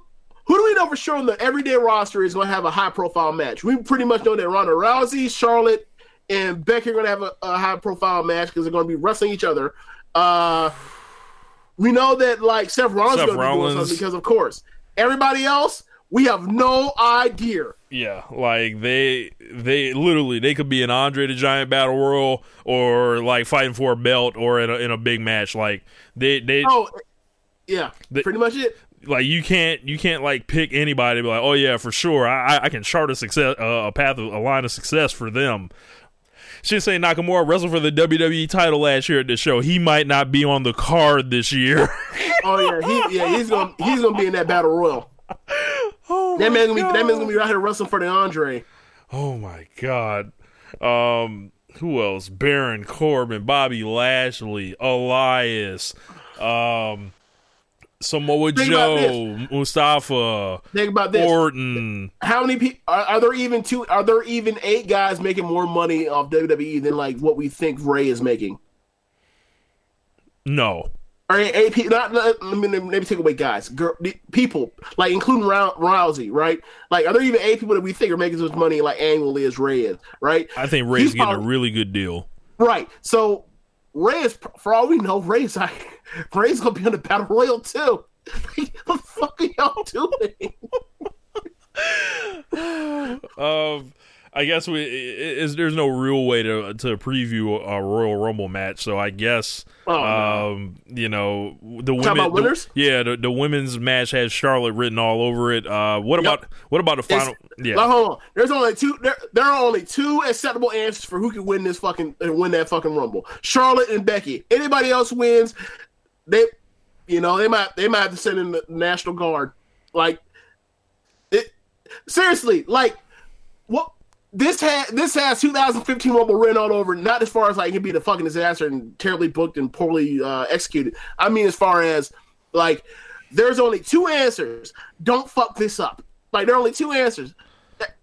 who do we know for sure on the everyday roster is gonna have a high profile match? We pretty much know that Ronda Rousey, Charlotte, and Becky are gonna have a, a high profile match because they're gonna be wrestling each other. Uh, we know that like Seth Rollins Seth gonna be doing something because of course everybody else we have no idea. Yeah, like they they literally they could be an Andre the Giant battle royal or like fighting for a belt or in a in a big match. Like they they Oh, yeah, They- pretty much it. like you can't you can't like pick anybody and be like oh yeah for sure I I- can chart a success uh, a path of a line of success for them. Shinsuke Nakamura wrestled for the WWE title last year at the show. He might not be on the card this year. Oh yeah, he yeah he's gonna he's gonna be in that battle royal. oh That man's gonna be that man's gonna be right here wrestling for the Andre. Oh my god. Um who else? Baron Corbin, Bobby Lashley, Elias, um Samoa Think Joe, Mustafa, Think about this. Orton. How many people are, are there? Even two? Are there even eight guys making more money off WWE than like what we think Rey is making? No. Or eight? Not let me, let me take away guys, girl, people like including Rousey, right? Like, are there even eight people that we think are making as much money like annually as Rey is, right? I think Rey's He's getting a really good deal. Right. So Rey is, for all we know, Rey's like Rey's gonna be on the battle royal too. what the fuck are y'all doing? Um, I guess we is there's no real way to to preview a Royal Rumble match, so I guess Oh, no. um you know the women the- yeah the, the women's match has Charlotte written all over it. Uh, what Yep. about what about the final? It's- yeah, Like, hold on. There's only two. There, there are only two acceptable answers for who can win this fucking uh, win that fucking rumble. Charlotte and Becky. Anybody else wins, they, you know, they might they might have to send in the National Guard. Like it seriously, like this has this has 2015 Rumble written all over. Not as far as like it can be the fucking disaster and terribly booked and poorly uh, executed. I mean, as far as like there's only two answers. Don't fuck this up. Like there are only two answers.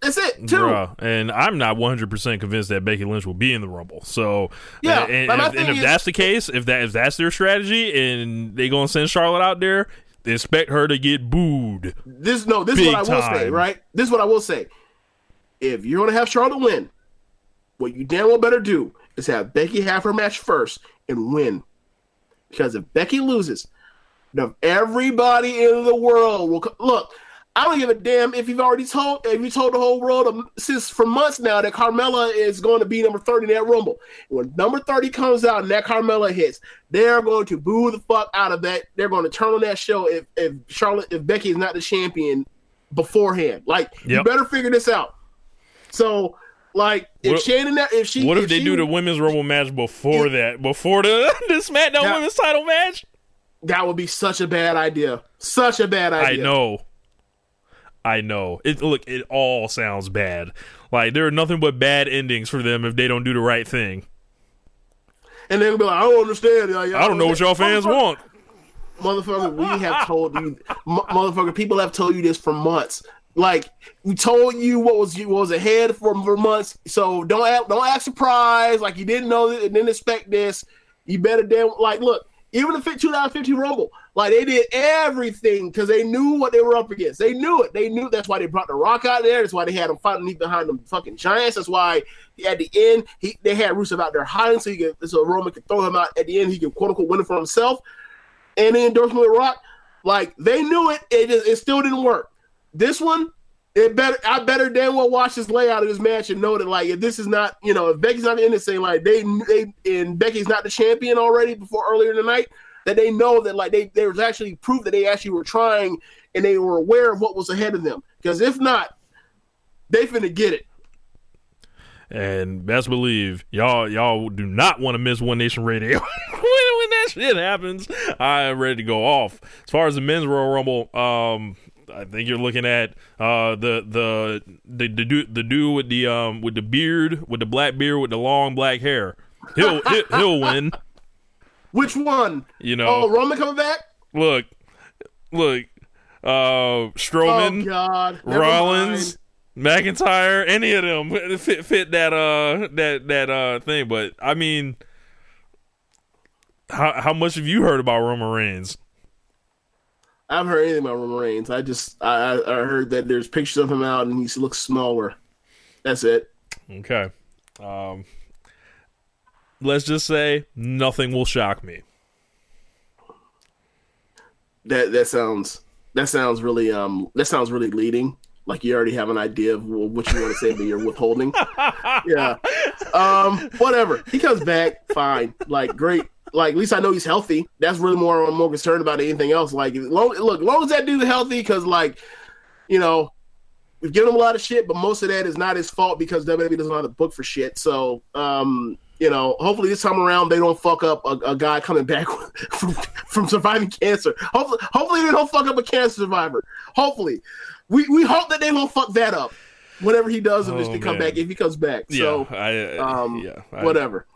That's it. Two. Bruh, and I'm not 100 percent convinced that Becky Lynch will be in the Rumble. So Yeah, and, but my and, and if is- that's the case, if that if that's their strategy, and they gonna send Charlotte out there, expect her to get booed. This no, this is what I will say, right? This is what I will say. If you're gonna have Charlotte win, what you damn well better do is have Becky have her match first and win. Because if Becky loses, then everybody in the world will co- look. I don't give a damn if you've already told if you told the whole world um, since for months now that Carmella is going to be number 30 in that rumble. When number 30 comes out and that Carmella hits, they're going to boo the fuck out of that. They're going to turn on that show if, if Charlotte if Becky is not the champion beforehand. Like you better figure this out. So like if What- Shannon if she What if, they she- do the women's Rumble match before that? Before the the SmackDown Yeah. Women's Title match? that would be such a bad idea. Such a bad idea. I know. I know. It look, it all sounds bad. Like there are nothing but bad endings for them if they don't do the right thing. And they'll be like, I don't understand. Like, I don't know what y'all fans want. motherfucker, we have told you, motherfucker, people have told you this for months. Like we told you what was what was ahead for, for months. So don't act, don't act surprised. Like you didn't know didn't expect this. You better damn like look. Even the fit 2015 Rumble, like they did everything because they knew what they were up against. They knew it. They knew that's why they brought the Rock out there. That's why they had him fighting behind them fucking giants. That's why at the end he they had Rusev out there hiding so he could so Roman could throw him out at the end. He could quote unquote win it for himself and the endorsement with Rock, like they knew it, it just it still didn't work. This one, it better I better damn well watch this layout of this match and know that like if this is not you know if Becky's not in this thing like they they and Becky's not the champion already before earlier in the night that they know that like they there was actually proof that they actually were trying and they were aware of what was ahead of them because if not they finna get it. And best believe y'all y'all do not want to miss One Nation Radio when, when that shit happens. I am ready to go off. As far as the men's Royal Rumble, um, I think you're looking at uh the the the the dude, the dude with the um with the beard with the black beard with the long black hair. He'll he'll, he'll win. Which one? You know, Oh, Roman coming back? look, look, uh, Strowman. Oh God, Rollins, mind. McIntyre, any of them fit fit that uh that that uh thing. But I mean, how how much have you heard about Roman Reigns? I haven't heard anything about Roman Reigns. I just I, I I heard that there's pictures of him out and he looks smaller. That's it. Okay, um, let's just say nothing will shock me. That that sounds that sounds really um that sounds really leading. Like you already have an idea of what you want to say, but you're withholding. yeah. Um. Whatever. He comes back. Fine. Like great. Like at least I know he's healthy. That's really more I'm more concerned about anything else. Like long, look, long as that dude's healthy, because like, you know, we've given him a lot of shit, but most of that is not his fault because WWE doesn't know how to book for shit. So, um, you know, hopefully this time around they don't fuck up a, a guy coming back from, from surviving cancer. Hopefully, hopefully they don't fuck up a cancer survivor. Hopefully, we we hope that they won't fuck that up. whatever he does eventually come back, if he comes back, so yeah, I, um, yeah, I, whatever.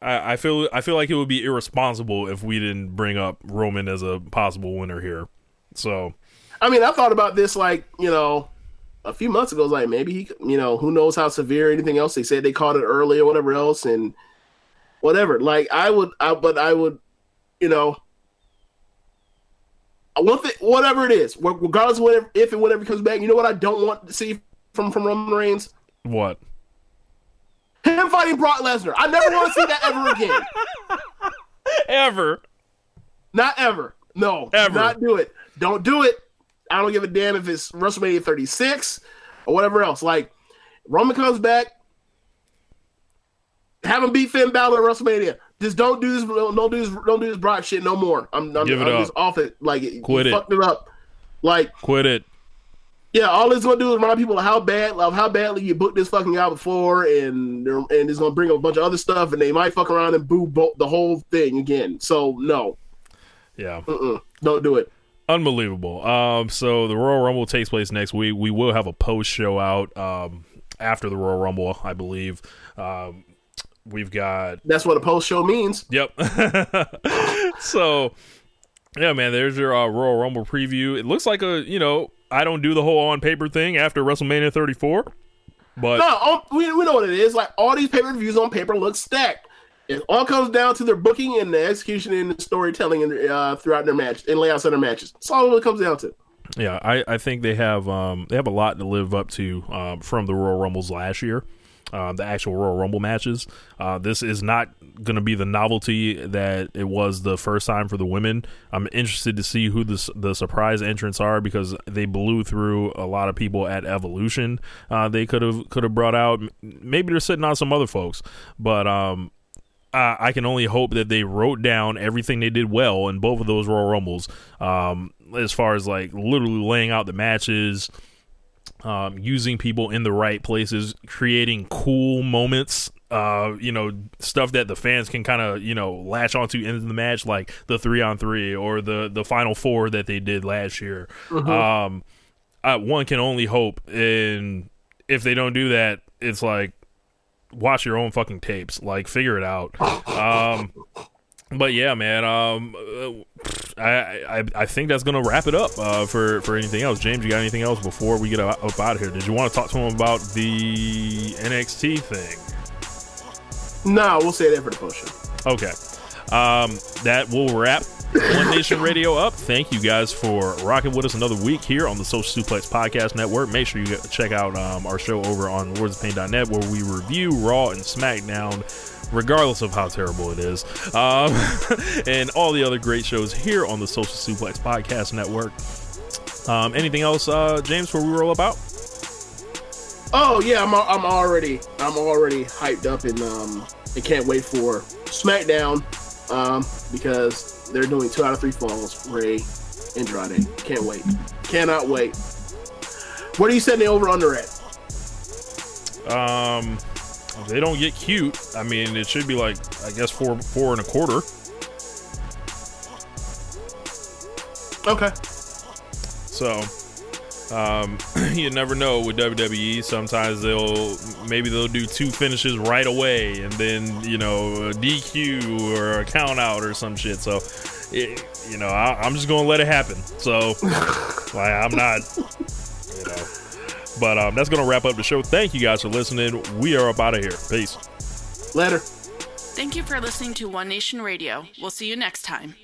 I, I feel I feel like it would be irresponsible if we didn't bring up Roman as a possible winner here. So I mean, I thought about this like you know a few months ago. Like maybe he, you know, who knows how severe anything else. They said they caught it early or whatever else, and whatever. Like I would, I but I would, you know, one thing, whatever it is, regardless of whatever, if and whatever comes back. You know what I don't want to see from from Roman Reigns. what? Him fighting Brock Lesnar. I never want to see that ever again. Ever? Not ever. No. Ever. Not do it. Don't do it. I don't give a damn if it's WrestleMania 36 or whatever else. Like, Roman comes back, have him beat Finn Balor at WrestleMania. Just don't do this. Don't do this. Don't do this Brock shit no more. I'm. I'm, Give it I'm up. just off it. Like, Quit you it. Fucked it up. Like, Quit it. Yeah, all it's gonna do is remind people of how bad, of how badly you booked this fucking guy before, and and it's gonna bring up a bunch of other stuff, and they might fuck around and boo bo- the whole thing again. So no, Yeah. Mm-mm. don't do it. Unbelievable. Um, so the Royal Rumble takes place next week. We will have a post show out um, after the Royal Rumble, I believe. Um, we've got That's what a post show means. Yep. so, yeah, man, there's your uh, Royal Rumble preview. It looks like a, you know, I don't do the whole on paper thing after WrestleMania 34, but No, all- we, we know what it is. Like all these pay per views on paper look stacked. It all comes down to their booking and the execution and the storytelling and uh, throughout their match and layouts of their matches. That's all it comes down to. yeah, I, I think they have um, they have a lot to live up to um, from the Royal Rumbles last year. Uh, the actual Royal Rumble matches. Uh, this is not going to be the novelty that it was the first time for the women. I'm interested to see who the the surprise entrants are because they blew through a lot of people at Evolution. Uh, they could have could have brought out. Maybe they're sitting on some other folks, but um, I, I can only hope that they wrote down everything they did well in both of those Royal Rumbles. Um, as far as like literally laying out the matches, um, using people in the right places, creating cool moments. Uh, you know, stuff that the fans can kind of you know latch onto in the match, like the three on three or the the final four that they did last year. Um, I, one can only hope, and if they don't do that, it's like watch your own fucking tapes, like figure it out. Um, but yeah, man. Um, uh, I, I I think that's gonna wrap it up uh, for for anything else. James, you got anything else before we get up, up out of here? Did you want to talk to him about the NXT thing? No, we'll say that for the post show. Okay. Um, that will wrap One Nation Radio up. Thank you guys for rocking with us another week here on the Social Suplex Podcast Network. Make sure you check out um, our show over on lordsofpain.net where we review Raw and SmackDown. Regardless of how terrible it is, um, and all the other great shows here on the Social Suplex Podcast Network. Um, anything else, uh, James, before we roll up out? Oh yeah, I'm I'm already I'm already hyped up and um I can't wait for SmackDown um because they're doing two out of three falls Rey Andrade. Can't wait. Cannot wait. What are you setting the over under at? Um, if they don't get cute, I mean, it should be like I guess four, four and a quarter. Okay. So, um, you never know with WWE. Sometimes they'll maybe they'll do two finishes right away, and then you know a DQ or a count out or some shit. So, it, you know, I, I'm just gonna let it happen. So, like, I'm not, you know. But um, that's gonna wrap up the show. Thank you guys for listening. We are up out of here. Peace. Later. Thank you for listening to One Nation Radio. We'll see you next time.